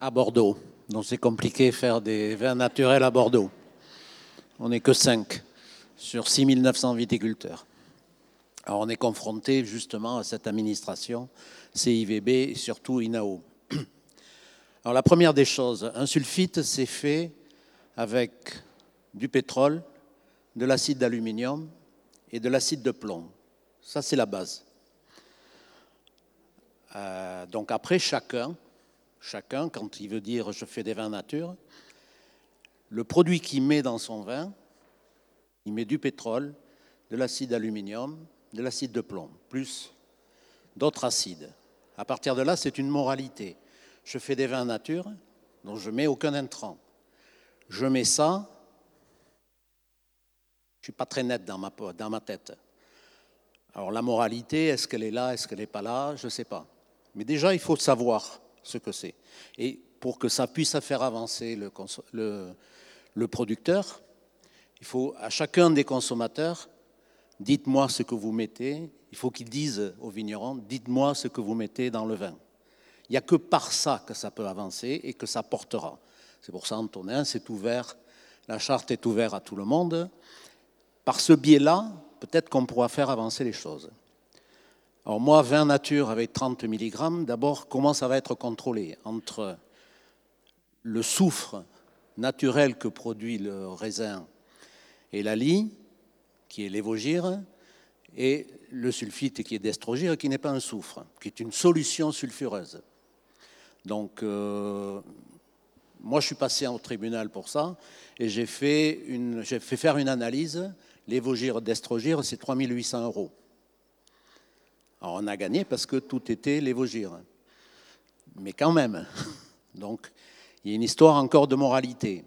À Bordeaux. Donc, c'est compliqué faire des vins naturels à Bordeaux. On n'est que 5 sur 6900 viticulteurs. Alors, on est confronté justement à cette administration CIVB et surtout INAO. Alors, la première des choses, un sulfite, c'est fait avec du pétrole, de l'acide d'aluminium et de l'acide de plomb. Ça, c'est la base. Euh, donc après, chacun, chacun, quand il veut dire je fais des vins nature, le produit qu'il met dans son vin, il met du pétrole, de l'acide d'aluminium, de l'acide de plomb, plus d'autres acides. À partir de là, c'est une moralité. Je fais des vins nature, donc je mets aucun intrant. Je mets ça, je ne suis pas très net dans ma, dans ma tête. Alors la moralité, est-ce qu'elle est là, est-ce qu'elle n'est pas là Je ne sais pas. Mais déjà, il faut savoir ce que c'est. Et pour que ça puisse faire avancer le, producteur, il faut à chacun des consommateurs, dites-moi ce que vous mettez, il faut qu'ils disent aux vignerons, dites-moi ce que vous mettez dans le vin. Il n'y a que par ça que ça peut avancer et que ça portera. C'est pour ça, Antonin, c'est ouvert, la charte est ouverte à tout le monde. Par ce biais-là, peut-être qu'on pourra faire avancer les choses. Alors moi, vin nature avec 30 mg, d'abord, comment ça va être contrôlé Entre le soufre naturel que produit le raisin et la lie, qui est l'évogire, et le sulfite qui est d'estrogire, qui n'est pas un soufre, qui est une solution sulfureuse. Donc, euh, moi, je suis passé au tribunal pour ça, et j'ai fait, fait faire une analyse. L'évogire d'estrogire, c'est 3800 euros. Alors, on a gagné parce que tout était l'évogire. Mais quand même. Donc, il y a une histoire encore de moralité.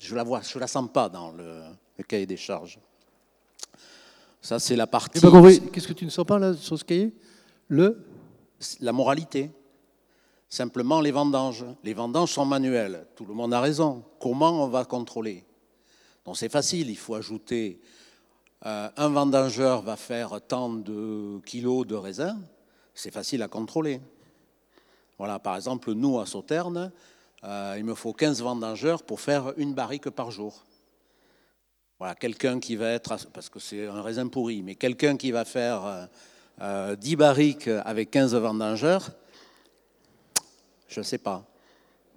Je la vois, je la sens pas dans le, le cahier des charges. Ça, c'est la partie. Qu'est-ce que tu ne sens pas là sur ce cahier? Le La moralité. Simplement les vendanges. Les vendanges sont manuelles. Tout le monde a raison. Comment on va contrôler? Donc c'est facile. Il faut ajouter un vendangeur va faire tant de kilos de raisin. C'est facile à contrôler. Voilà, par exemple, nous à Sauterne, euh, il me faut 15 vendangeurs pour faire une barrique par jour. Voilà, quelqu'un qui va être, parce que c'est un raisin pourri, mais quelqu'un qui va faire 10 euh, euh, barriques avec 15 vendangeurs, je ne sais pas.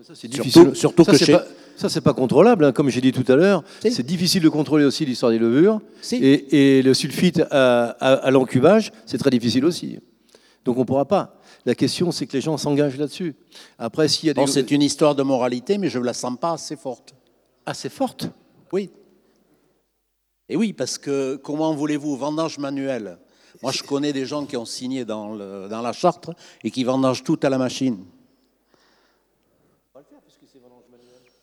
Ça, c'est difficile. Surtout, ça, que c'est pas, ça, c'est pas contrôlable, hein, comme j'ai dit tout à l'heure. C'est difficile de contrôler aussi l'histoire des levures. Et, le sulfite à, l'encubage, c'est très difficile aussi. Donc on ne pourra pas. La question, c'est que les gens s'engagent là-dessus. Après, s'il y a des... c'est une histoire de moralité, mais je ne la sens pas assez forte. Assez forte? Oui. Et oui, parce que comment voulez-vous, vendange manuelle Moi, je connais des gens qui ont signé dans, dans la charte et qui vendangent tout à la machine.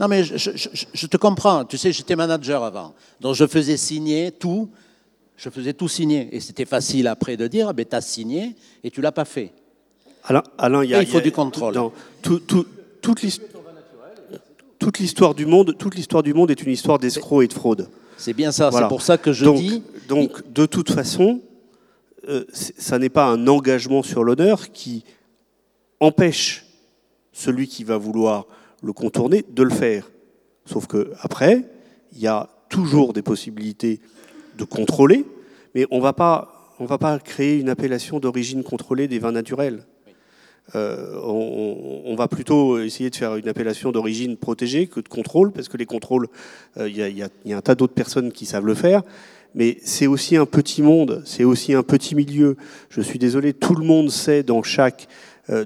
Non, mais je, te comprends. Tu sais, j'étais manager avant. Donc, je faisais signer tout. Je faisais tout signer. Et c'était facile après de dire, ben, tu as signé et tu l'as pas fait. Alain, il, il faut du contrôle. toute l'histoire du monde, toute l'histoire du monde est une histoire d'escrocs et de fraude. C'est bien ça. C'est pour ça que je dis. Donc, de toute façon, euh, ça n'est pas un engagement sur l'honneur qui empêche celui qui va vouloir le contourner de le faire. Sauf que après, il y a toujours des possibilités de contrôler, mais on va pas, on va pas créer une appellation d'origine contrôlée des vins naturels. Euh, on, va plutôt essayer de faire une appellation d'origine protégée que de contrôle, parce que les contrôles, euh, il y, a un tas d'autres personnes qui savent le faire. Mais c'est aussi un petit monde, c'est aussi un petit milieu. Je suis désolé, tout le monde sait dans chaque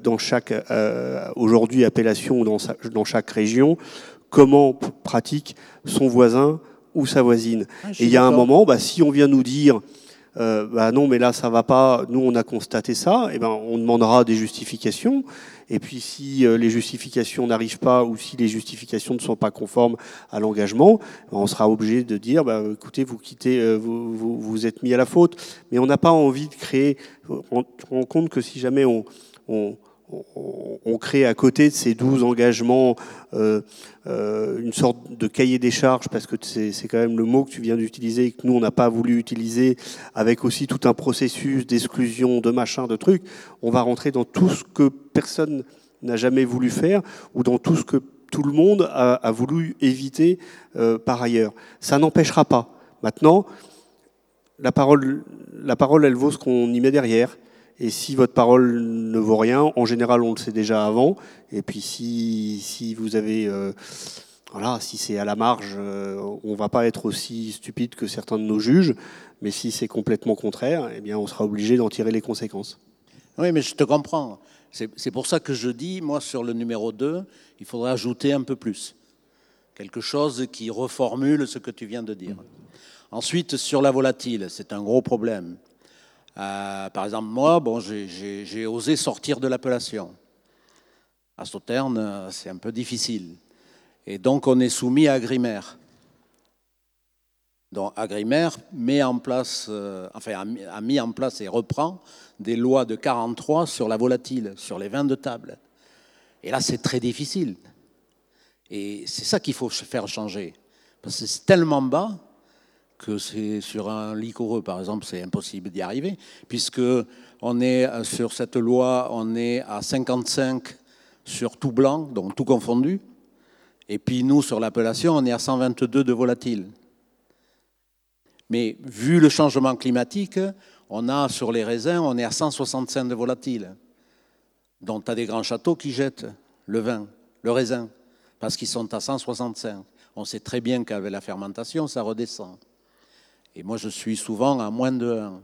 dans chaque euh, aujourd'hui appellation ou dans, dans chaque région comment pratique son voisin ou sa voisine. Ah, et il y a un moment, bah, si on vient nous dire euh, bah non, mais là ça va pas, nous on a constaté ça, et ben on demandera des justifications. Et puis si les justifications n'arrivent pas ou si les justifications ne sont pas conformes à l'engagement, on sera obligé de dire, bah, écoutez, vous quittez, vous, vous, vous, êtes mis à la faute. Mais on n'a pas envie de créer. On se rend compte que si jamais on, on, crée à côté de ces douze engagements euh, euh, une sorte de cahier des charges, parce que c'est quand même le mot que tu viens d'utiliser et que nous, on n'a pas voulu utiliser, avec aussi tout un processus d'exclusion, de machin, de trucs. On va rentrer dans tout ce que personne n'a jamais voulu faire ou dans tout ce que tout le monde a, voulu éviter euh, par ailleurs. Ça n'empêchera pas. Maintenant, la parole, la parole, elle vaut ce qu'on y met derrière. Et si votre parole ne vaut rien, en général, on le sait déjà avant. Et puis si, si vous avez... Euh, voilà, si c'est à la marge, euh, on ne va pas être aussi stupide que certains de nos juges. Mais si c'est complètement contraire, eh bien, on sera obligé d'en tirer les conséquences. Oui, mais je te comprends. C'est pour ça que je dis, moi, sur le numéro 2, il faudrait ajouter un peu plus. Quelque chose qui reformule ce que tu viens de dire. Ensuite, sur la volatile, c'est un gros problème. Euh, par exemple, moi, bon, j'ai osé sortir de l'appellation. À Sauterne, c'est un peu difficile. Et donc, on est soumis à Agrimaire. Donc, Agrimaire met en place, euh, enfin, a mis en place et reprend des lois de 43 sur la volatile, sur les vins de table. Et là, c'est très difficile. Et c'est ça qu'il faut faire changer. Parce que c'est tellement bas que c'est sur un liquoreux, par exemple, c'est impossible d'y arriver, puisque on est euh, sur cette loi, on est à 55 sur tout blanc, donc tout confondu. Et puis nous, sur l'appellation, on est à 122 de volatile. Mais vu le changement climatique, on a sur les raisins, on est à 165 de volatile. Donc tu as des grands châteaux qui jettent le vin, le raisin, parce qu'ils sont à 165. On sait très bien qu'avec la fermentation, ça redescend. Et moi, je suis souvent à moins de 1.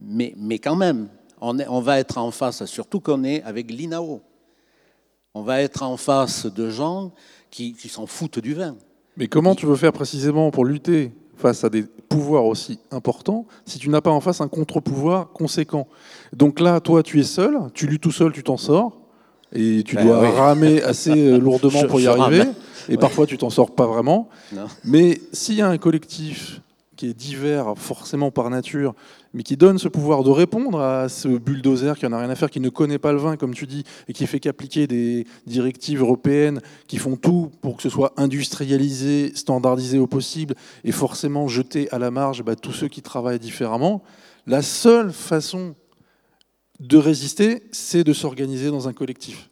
Mais, mais quand même, on, on va être en face, surtout qu'on est avec l'INAO. On va être en face de gens qui, qui s'en foutent du vin. Mais comment tu veux faire précisément pour lutter face à des pouvoirs aussi importants si tu n'as pas en face un contre-pouvoir conséquent? Donc là, toi, tu es seul, tu luttes tout seul, tu t'en sors, et tu ben dois ramer assez euh, lourdement pour y arriver, et parfois tu t'en sors pas vraiment. Mais s'il y a un collectif qui est divers forcément par nature, mais qui donne ce pouvoir de répondre à ce bulldozer qui en a rien à faire, qui ne connaît pas le vin, comme tu dis, et qui fait qu'appliquer des directives européennes qui font tout pour que ce soit industrialisé, standardisé au possible, et forcément jeter à la marge bah, tous ceux qui travaillent différemment. La seule façon de résister, c'est de s'organiser dans un collectif.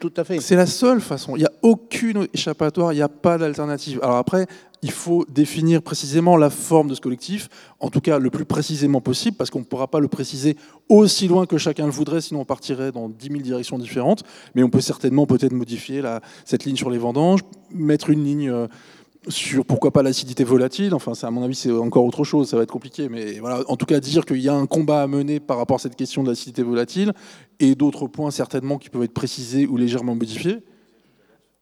Tout, à fait. C'est la seule façon. Il n'y a aucune échappatoire, il n'y a pas d'alternative. Alors après, il faut définir précisément la forme de ce collectif, en tout cas le plus précisément possible, parce qu'on ne pourra pas le préciser aussi loin que chacun le voudrait, sinon on partirait dans 10 000 directions différentes. Mais on peut certainement peut-être modifier la, cette ligne sur les vendanges, mettre une ligne euh, sur pourquoi pas l'acidité volatile. Enfin, à mon avis, c'est encore autre chose, ça va être compliqué. Mais voilà, en tout cas, dire qu'il y a un combat à mener par rapport à cette question de l'acidité volatile et d'autres points certainement qui peuvent être précisés ou légèrement modifiés.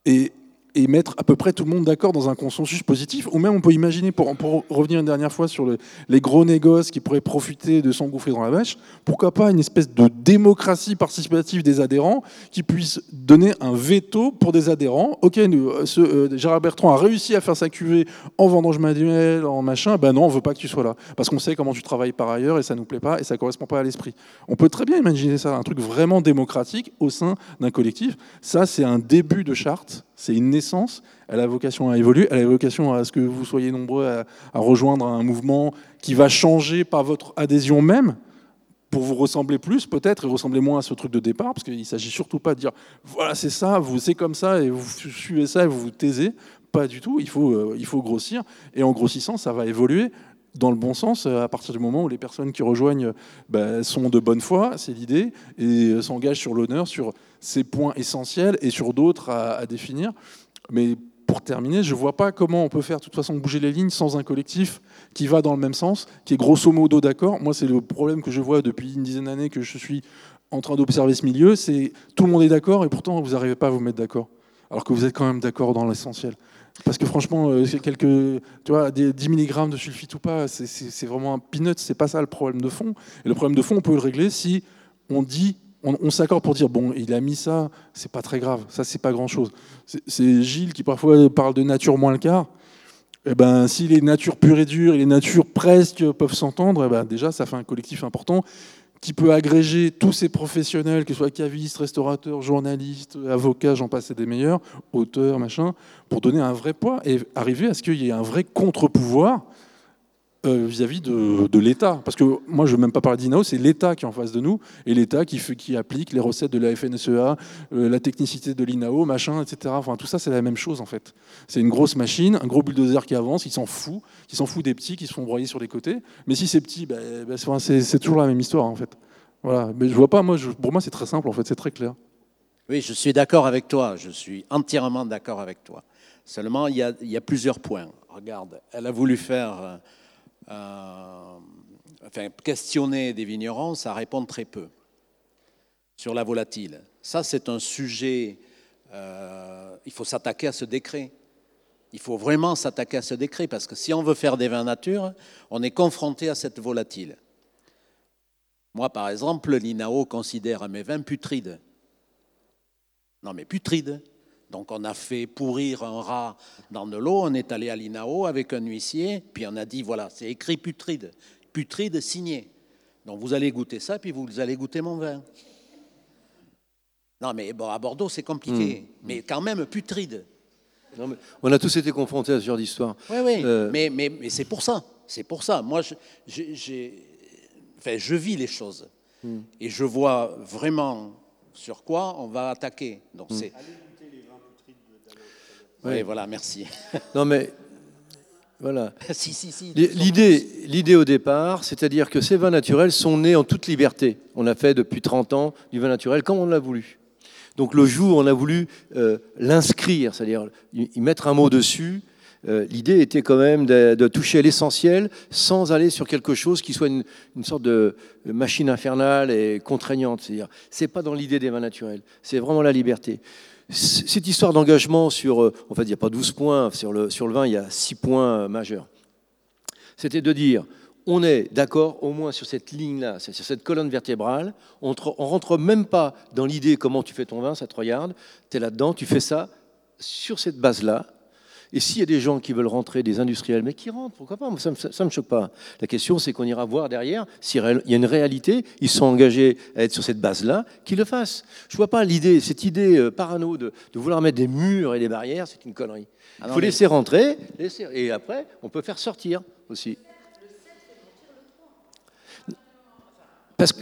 Et, et mettre à peu près tout le monde d'accord dans un consensus positif. Ou même on peut imaginer, pour, revenir une dernière fois sur les gros négoces qui pourraient profiter de s'engouffrer dans la vache, pourquoi pas une espèce de démocratie participative des adhérents qui puisse donner un veto pour des adhérents. Ok, nous, euh, euh, Gérard Bertrand a réussi à faire sa cuvée en vendange manuelle, en machin, ben non, on veut pas que tu sois là. Parce qu'on sait comment tu travailles par ailleurs et ça nous plaît pas et ça correspond pas à l'esprit. On peut très bien imaginer ça, un truc vraiment démocratique au sein d'un collectif. Ça, c'est un début de charte c'est une naissance, elle a vocation à évoluer, elle a vocation à ce que vous soyez nombreux à, rejoindre un mouvement qui va changer par votre adhésion même, pour vous ressembler plus peut-être et ressembler moins à ce truc de départ, parce qu'il ne s'agit surtout pas de dire voilà c'est ça, vous c'est comme ça et vous suivez ça et vous vous taisez. Pas du tout, il faut, euh, il faut grossir et en grossissant ça va évoluer dans le bon sens euh, à partir du moment où les personnes qui rejoignent bah, sont de bonne foi, c'est l'idée, et euh, s'engagent sur l'honneur, sur ces points essentiels et sur d'autres à, définir. Mais pour terminer, je ne vois pas comment on peut faire de toute façon bouger les lignes sans un collectif qui va dans le même sens, qui est grosso modo d'accord. Moi, c'est le problème que je vois depuis une dizaine d'années que je suis en train d'observer ce milieu, c'est tout le monde est d'accord et pourtant vous n'arrivez pas à vous mettre d'accord, alors que vous êtes quand même d'accord dans l'essentiel. Parce que franchement, euh, quelques, tu vois, des 10 mg de sulfite ou pas, c'est vraiment un peanut, c'est pas ça le problème de fond. Et le problème de fond, on peut le régler si on dit on, s'accorde pour dire bon, il a mis ça, c'est pas très grave, ça c'est pas grand chose. C'est Gilles qui parfois parle de nature moins le quart. Eh ben, si les natures pures et dures et les natures presque peuvent s'entendre, eh ben, déjà ça fait un collectif important qui peut agréger tous ces professionnels, que ce soit cavistes, restaurateurs, journalistes, avocats, j'en passe des meilleurs, auteurs, machin, pour donner un vrai poids et arriver à ce qu'il y ait un vrai contre-pouvoir euh, vis-à-vis de, l'État. Parce que moi, je ne veux même pas parler d'INAO, c'est l'État qui est en face de nous, et l'État qui, applique les recettes de la FNSEA, euh, la technicité de l'INAO, machin, etc. Enfin, tout ça, c'est la même chose, en fait. C'est une grosse machine, un gros bulldozer qui avance, qui s'en fout, qui s'en fout des petits, qui se font broyer sur les côtés. Mais si c'est petit, ben, ben, c'est toujours la même histoire, en fait. Voilà. Mais je vois pas, moi, pour moi, c'est très simple, en fait, c'est très clair. Oui, je suis d'accord avec toi, je suis entièrement d'accord avec toi. Seulement, il y, a, plusieurs points. Regarde, elle a voulu faire euh, enfin, questionner des vignerons, ça répond très peu. sur la volatile. Ça, c'est un sujet, euh, il faut s'attaquer à ce décret. Il faut vraiment s'attaquer à ce décret, parce que si on veut faire des vins nature, on est confronté à cette volatile. Moi, par exemple, l'INAO considère mes vins putrides. Non, mais putrides. Donc on a fait pourrir un rat dans de l'eau, on est allé à l'INAO avec un huissier, puis on a dit, voilà, c'est écrit putride, putride signé. Donc vous allez goûter ça, puis vous allez goûter mon vin. Non, mais bon, à Bordeaux, c'est compliqué, Hmm. mais quand même putride. Non, mais on a tous été confrontés à ce genre d'histoire. Oui, oui, Euh, mais, mais, mais c'est pour ça. C'est pour ça. Moi, je, enfin, je vis les choses. Hmm. Et je vois vraiment sur quoi on va attaquer. Donc, c'est. Oui, Ouais. voilà, merci. Non, mais voilà. si, si, si. L'idée, l'idée au départ, c'est-à-dire que ces vins naturels sont nés en toute liberté. On a fait depuis 30 ans du vin naturel comme on l'a voulu. Donc le jour où on a voulu euh, l'inscrire, c'est-à-dire y mettre un mot dessus, euh, l'idée était quand même de, de toucher l'essentiel sans aller sur quelque chose qui soit une, une sorte de machine infernale et contraignante. C'est-à-dire, c'est pas dans l'idée des vins naturels, c'est vraiment la liberté. Cette histoire d'engagement sur, en fait, il n'y a pas 12 points sur le, sur le vin, il y a 6 points euh, majeurs. C'était de dire on est d'accord au moins sur cette ligne-là, sur cette colonne vertébrale, on ne rentre même pas dans l'idée comment tu fais ton vin, ça te regarde, tu es là-dedans, tu fais ça sur cette base-là. Et s'il y a des gens qui veulent rentrer, des industriels, mais qui rentrent, pourquoi pas Moi, Ça ne me choque pas. La question, c'est qu'on ira voir derrière s'il y a une réalité, ils sont engagés à être sur cette base-là, qu'ils le fassent. Je ne vois pas l'idée, cette idée euh, parano de, de vouloir mettre des murs et des barrières, c'est une connerie. Ah Il non, faut mais- laisser rentrer, laisser- et après, on peut faire sortir aussi. Parce que,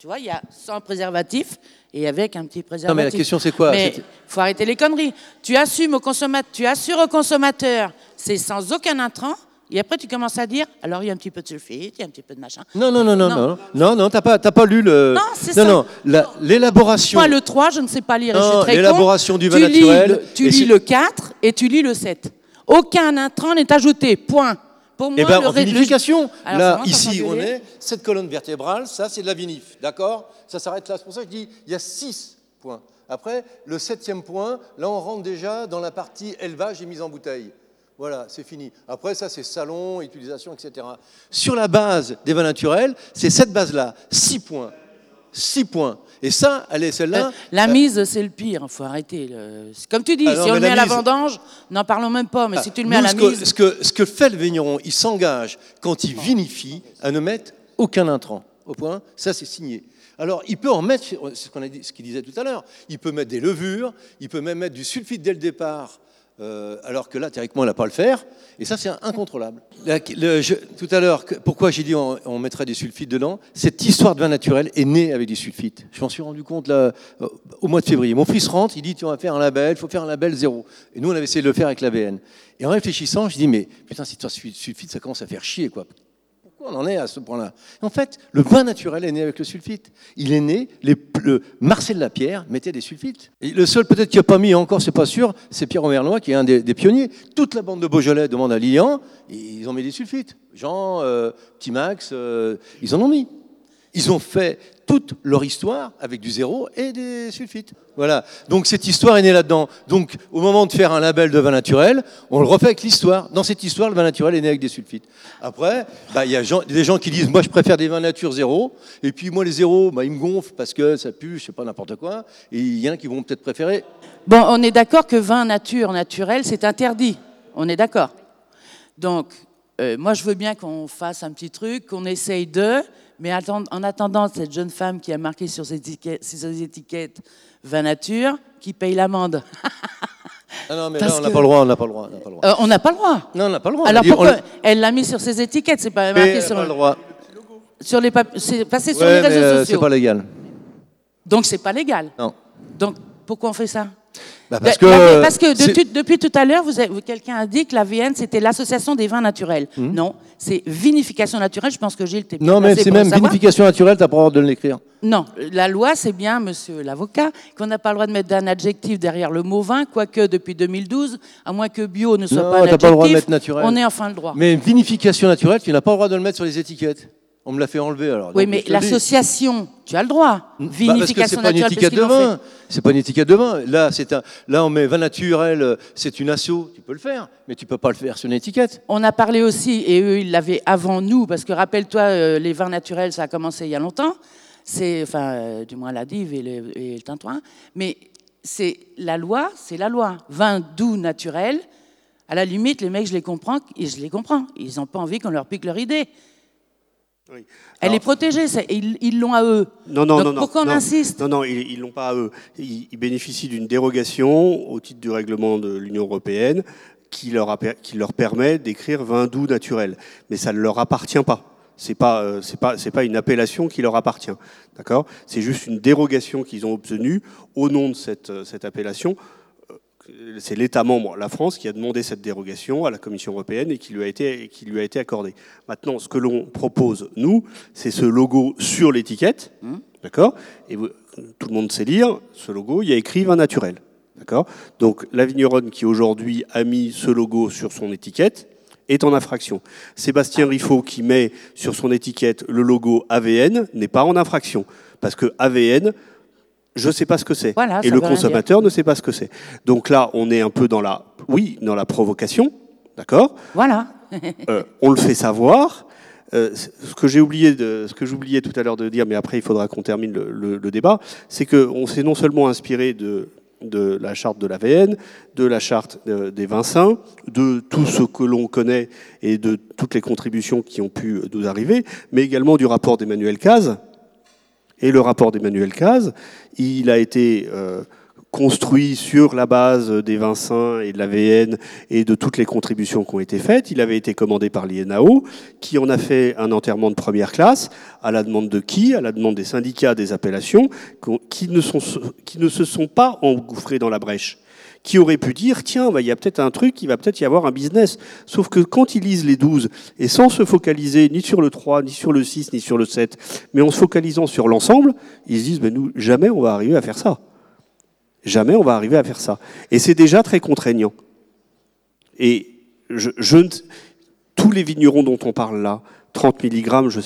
Tu vois, il y a sans préservatif et avec un petit préservatif. non, mais la question, c'est quoi Mais faut arrêter les conneries. Tu assumes au consommateur, tu assures au consommateur, c'est sans aucun intrant. Et après, tu commences à dire, alors il y a un petit peu de sulfite, il y a un petit peu de machin. Non, non, non, non, Non. non, non, non, t'as pas, t'as pas lu le. Non, c'est non, ça. non, la- l'élaboration. Moi, le 3, je ne sais pas lire. et je Non, suis très l'élaboration du vin tu lis naturel, le- tu lis le 4 et tu lis le 7. Aucun intrant n'est ajouté. Point. Pour moi, Eh ben, le en ré- le- vinification, là, ici, on est, cette colonne vertébrale, ça, c'est de la vinif, d'accord? Ça s'arrête là. C'est pour ça que je dis, il y a six points. Après, le septième point, là, on rentre déjà dans la partie élevage et mise en bouteille. Voilà, c'est fini. Après, ça, c'est salon, utilisation, etc. Sur la base des vins naturels, c'est cette base-là, six points. Six points. Et ça, elle est celle-là. Euh, La mise, c'est le pire. Il faut arrêter. le- Comme tu dis, Ah si on le met la à la mise- vendange, n'en parlons même pas. Mais si tu le mets à la ce, que, mise. ce, que, ce que fait le vigneron, il s'engage quand il vinifie à ne mettre aucun intrant. Au point, ça c'est signé. Alors, il peut en mettre, c'est ce qu'il disait tout à l'heure, il peut mettre des levures, il peut même mettre du sulfite dès le départ, euh, alors que là, théoriquement, il n'a pas à le faire, et ça, c'est incontrôlable. Tout à l'heure, pourquoi j'ai dit on, on mettrait des sulfites dedans? Cette histoire de vin naturel est née avec des sulfites. Je m'en suis rendu compte là, euh, au mois de février. Mon fils rentre, il dit tu vas faire un label, il faut faire un label zéro. Et nous, on avait essayé de le faire avec l'AVN. Et en réfléchissant, je dis mais putain, cette histoire de sulfite, ça commence à faire chier, quoi. On en est à ce point-là? En fait, le vin naturel est né avec le sulfite. Il est né, le Marcel Lapierre mettait des sulfites. Et le seul peut-être qui n'a pas mis encore, c'est pas sûr, c'est Pierre Auvernois qui est un des, pionniers. Toute la bande de Beaujolais demande à Lilian, et ils ont mis des sulfites. Jean, euh, Petit Max, euh, ils en ont mis. Ils ont fait toute leur histoire avec du zéro et des sulfites. Voilà. Donc cette histoire est née là-dedans. Donc au moment de faire un label de vin naturel, on le refait avec l'histoire. Dans cette histoire, le vin naturel est né avec des sulfites. Après, bah, il y a des gens qui disent moi je préfère des vins nature zéro. Et puis moi les zéros, bah, ils me gonflent parce que ça pue, je sais pas n'importe quoi. Et il y en a qui vont peut-être préférer. Bon, on est d'accord que vin nature, naturel, c'est interdit. On est d'accord. Donc, euh, moi, je veux bien qu'on fasse un petit truc, qu'on essaye de, mais en attendant, cette jeune femme qui a marqué sur ses étiquettes, sur ses étiquettes vin nature, qui paye l'amende. Ah non, mais Parce là on n'a que- pas le droit, on n'a pas le droit. on n'a pas le droit. Euh, on n'a pas le droit. Non, on n'a pas le droit. Alors on pourquoi Elle l'a mis sur ses étiquettes, c'est pas marqué sur, pas le droit. sur les papiers, c'est passé sur les mais, réseaux euh, sociaux. c'est pas légal. Donc c'est pas légal. Non. Donc pourquoi on fait ça? Bah, parce La- que, la- parce que depuis tout à l'heure, quelqu'un a dit que la VN, c'était l'association des vins naturels. Hmm. Non, c'est vinification naturelle. Je pense que Gilles, t'es Non, mais c'est même vinification naturelle, t'as pas le droit de l'écrire. Non, la loi, c'est bien, monsieur l'avocat, qu'on n'a pas le droit de mettre d'un adjectif derrière le mot vin, quoique depuis 2012, à moins que bio ne soit Non, pas un t'as pas le droit de adjectif, mettre naturel. on est enfin le droit. Mais vinification naturelle, tu n'as pas le droit de le mettre sur les étiquettes. On me l'a fait enlever alors. oui, mais l'association, tu as le droit. Bah, parce que c'est Vinification pas une naturelle, étiquette de vin. C'est pas une étiquette de vin. Là, c'est un. Là, on met vin naturel. euh, C'est une asso. Tu peux le faire, mais tu peux pas le faire sur une étiquette. On a parlé aussi, et eux, ils l'avaient avant nous, parce que rappelle-toi, euh, les vins naturels, ça a commencé il y a longtemps. C'est, enfin, euh, du moins la dive et le, et le tintouin. Mais c'est la loi, c'est la loi. Vin doux naturel. À la limite, les mecs, je les comprends, et je les comprends. Ils n'ont pas envie qu'on leur pique leur idée. Oui. Elle est protégée, ils l'ont à eux. Non, non, Donc non, non. pourquoi on non. insiste Non, non, ils ne l'ont pas à eux. Ils, ils bénéficient d'une dérogation au titre du règlement de l'Union européenne qui leur, a qui leur permet d'écrire vin doux naturel. Mais ça ne leur appartient pas. C'est pas, euh, c'est pas, c'est pas une appellation qui leur appartient. D'accord? C'est juste une dérogation qu'ils ont obtenue au nom de cette, euh, cette appellation. C'est l'État membre, la France, qui a demandé cette dérogation à la Commission européenne et qui lui a été, qui lui a été accordée. Maintenant, ce que l'on propose, nous, c'est ce logo sur l'étiquette. D'accord? Et vous- tout le monde sait lire ce logo, il y a écrit vin naturel. D'accord? Donc la vigneronne qui aujourd'hui a mis ce logo sur son étiquette est en infraction. Sébastien Riffaut qui met sur son étiquette le logo AVN n'est pas en infraction. Parce que AVN, je ne sais pas ce que c'est. Voilà, et le consommateur ne sait pas ce que c'est. Donc là, on est un peu dans la, oui, dans la provocation. D'accord Voilà. euh, on le fait savoir. Euh, ce que j'ai oublié, de, ce que j'oubliais tout à l'heure de dire, mais après il faudra qu'on termine le, le- le débat, c'est qu'on s'est non seulement inspiré de, de la charte de l'AVN, de la charte euh, des sains, de tout ce que l'on connaît et de toutes les contributions qui ont pu nous arriver, mais également du rapport d'Emmanuel Caz. Et le rapport d'Emmanuel Caz, il a été euh, construit sur la base des sains et de l'AVN et de toutes les contributions qui ont été faites. Il avait été commandé par l'INAO, qui en a fait un enterrement de première classe, à la demande de qui? À la demande des syndicats des appellations, qui ne, qui ne se sont pas engouffrés dans la brèche qui aurait pu dire, tiens, bah, il y a peut-être un truc, il va peut-être y avoir un business. Sauf que quand ils lisent les 12, et sans se focaliser ni sur le 3, ni sur le 6, ni sur le 7, mais en se focalisant sur l'ensemble, ils se disent, nous, jamais on va arriver à faire ça. Jamais on va arriver à faire ça. Et c'est déjà très contraignant. Et je, je tous les vignerons dont on parle là, 30 mg, je,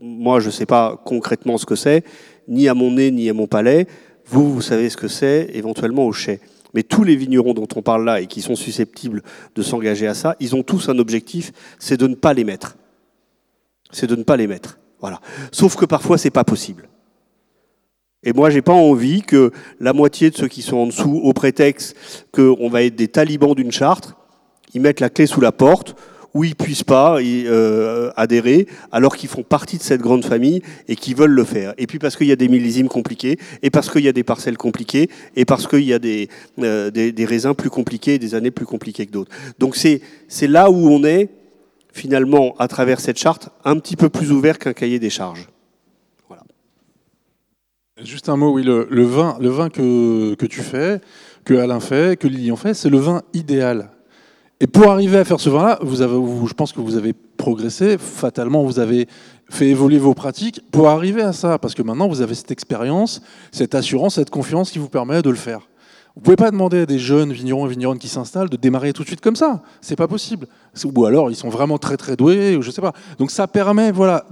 moi je ne sais pas concrètement ce que c'est, ni à mon nez, ni à mon palais. Vous, vous savez ce que c'est, éventuellement au chai. Mais tous les vignerons dont on parle là et qui sont susceptibles de s'engager à ça, ils ont tous un objectif, c'est de ne pas les mettre. C'est de ne pas les mettre. Voilà. Sauf que parfois, c'est pas possible. Et moi, j'ai pas envie que la moitié de ceux qui sont en dessous, au prétexte qu'on va être des talibans d'une charte, ils mettent la clé sous la porte, où ils puissent pas euh, adhérer, alors qu'ils font partie de cette grande famille et qu'ils veulent le faire. Et puis parce qu'il y a des millésimes compliqués, et parce qu'il y a des parcelles compliquées, et parce qu'il y a des, euh, des, raisins plus compliqués, des années plus compliquées que d'autres. Donc c'est là où on est finalement à travers cette charte un petit peu plus ouvert qu'un cahier des charges. Juste un mot, oui, le, le vin, le vin que, que tu fais, que Alain fait, que Lilian fait, c'est le vin idéal. Et pour arriver à faire ce vin-là, je pense que vous avez progressé, fatalement, vous avez fait évoluer vos pratiques pour arriver à ça, parce que maintenant vous avez cette expérience, cette assurance, cette confiance qui vous permet de le faire. Vous pouvez pas demander à des jeunes vignerons et vigneronnes qui s'installent de démarrer tout de suite comme ça. C'est pas possible. Ou alors ils sont vraiment très très doués, ou je sais pas. Donc ça permet voilà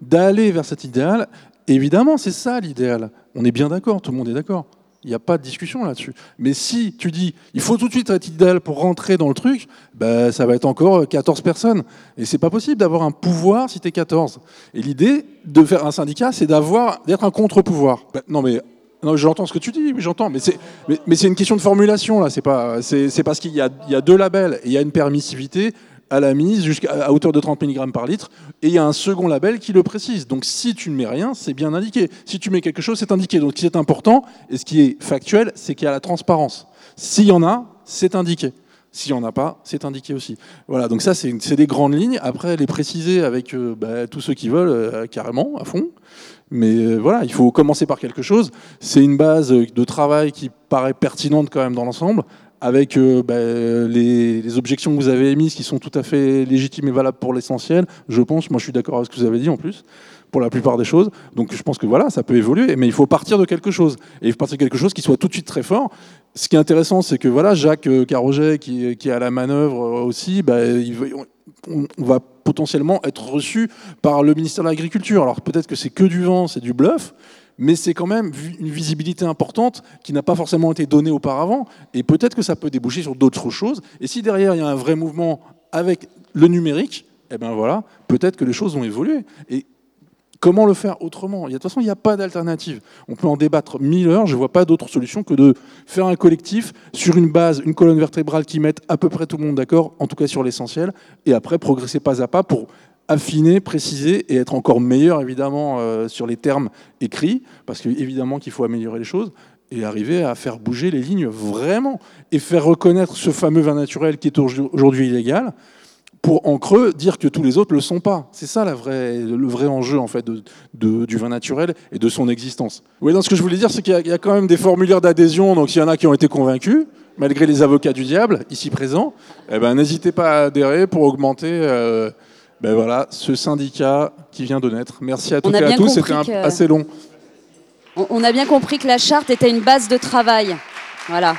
d'aller vers cet idéal. Évidemment, c'est ça l'idéal. On est bien d'accord, tout le monde est d'accord. Il n'y a pas de discussion là-dessus. Mais si tu dis, il faut tout de suite être idéal pour rentrer dans le truc, ben, ça va être encore 14 personnes. Et c'est pas possible d'avoir un pouvoir si tu es 14. Et l'idée de faire un syndicat, c'est d'avoir, d'être un contre-pouvoir. Ben, non, mais non, j'entends ce que tu dis, j'entends, mais c'est, mais, une question de formulation là. C'est parce qu'il y a, y a deux labels il y a une permissivité à la mise jusqu'à hauteur de 30 mg par litre, et il y a un second label qui le précise. Donc si tu ne mets rien, c'est bien indiqué. Si tu mets quelque chose, c'est indiqué. Donc ce qui est important, et ce qui est factuel, c'est qu'il y a la transparence. S'il y en a, c'est indiqué. S'il n'y en a pas, c'est indiqué aussi. Voilà, donc ça, c'est des grandes lignes. Après, les préciser avec euh, bah, tous ceux qui veulent, euh, carrément, à fond. Mais euh, voilà, il faut commencer par quelque chose. C'est une base de travail qui paraît pertinente quand même dans l'ensemble, avec bah, les, objections que vous avez émises qui sont tout à fait légitimes et valables pour l'essentiel, je pense. Moi, je suis d'accord avec ce que vous avez dit en plus pour la plupart des choses. Donc je pense que voilà, ça peut évoluer, mais il faut partir de quelque chose. Et il faut partir de quelque chose qui soit tout de suite très fort. Ce qui est intéressant, c'est que voilà, Jacques euh, Carroget, qui, qui, est à la manœuvre euh, aussi, bah, on, va potentiellement être reçu par le ministère de l'Agriculture. Alors peut-être que c'est que du vent, c'est du bluff, mais c'est quand même une visibilité importante qui n'a pas forcément été donnée auparavant. Et peut-être que ça peut déboucher sur d'autres choses. Et si derrière, il y a un vrai mouvement avec le numérique, eh ben voilà, peut-être que les choses vont évoluer. Et Comment le faire autrement? De toute façon, il n'y a pas d'alternative. On peut en débattre mille heures. Je ne vois pas d'autre solution que de faire un collectif sur une base, une colonne vertébrale qui mette à peu près tout le monde d'accord, en tout cas sur l'essentiel, et après progresser pas à pas pour affiner, préciser et être encore meilleur évidemment euh, sur les termes écrits, parce qu'évidemment qu'il faut améliorer les choses et arriver à faire bouger les lignes vraiment et faire reconnaître ce fameux vin naturel qui est aujourd'hui illégal pour en creux dire que tous les autres ne le sont pas. C'est ça le vrai enjeu en fait de, du vin naturel et de son existence. Oui, dans ce que je voulais dire, c'est qu'il y, a quand même des formulaires d'adhésion, donc il y en a qui ont été convaincus, malgré les avocats du diable ici présents. Eh ben, n'hésitez pas à adhérer pour augmenter. Euh, ben voilà, ce syndicat qui vient de naître. Merci à toutes et à tous, c'était assez long. On a bien compris que la charte était une base de travail. Voilà.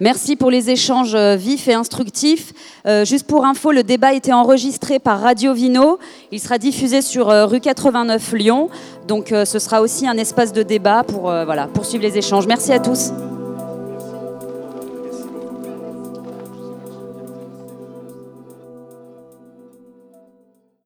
Merci pour les échanges euh, vifs et instructifs. Euh, juste pour info, le débat a été enregistré par Radio Vino. Il sera diffusé sur euh, rue 89 Lyon. Donc ce sera aussi un espace de débat pour voilà, poursuivre les échanges. Merci à tous.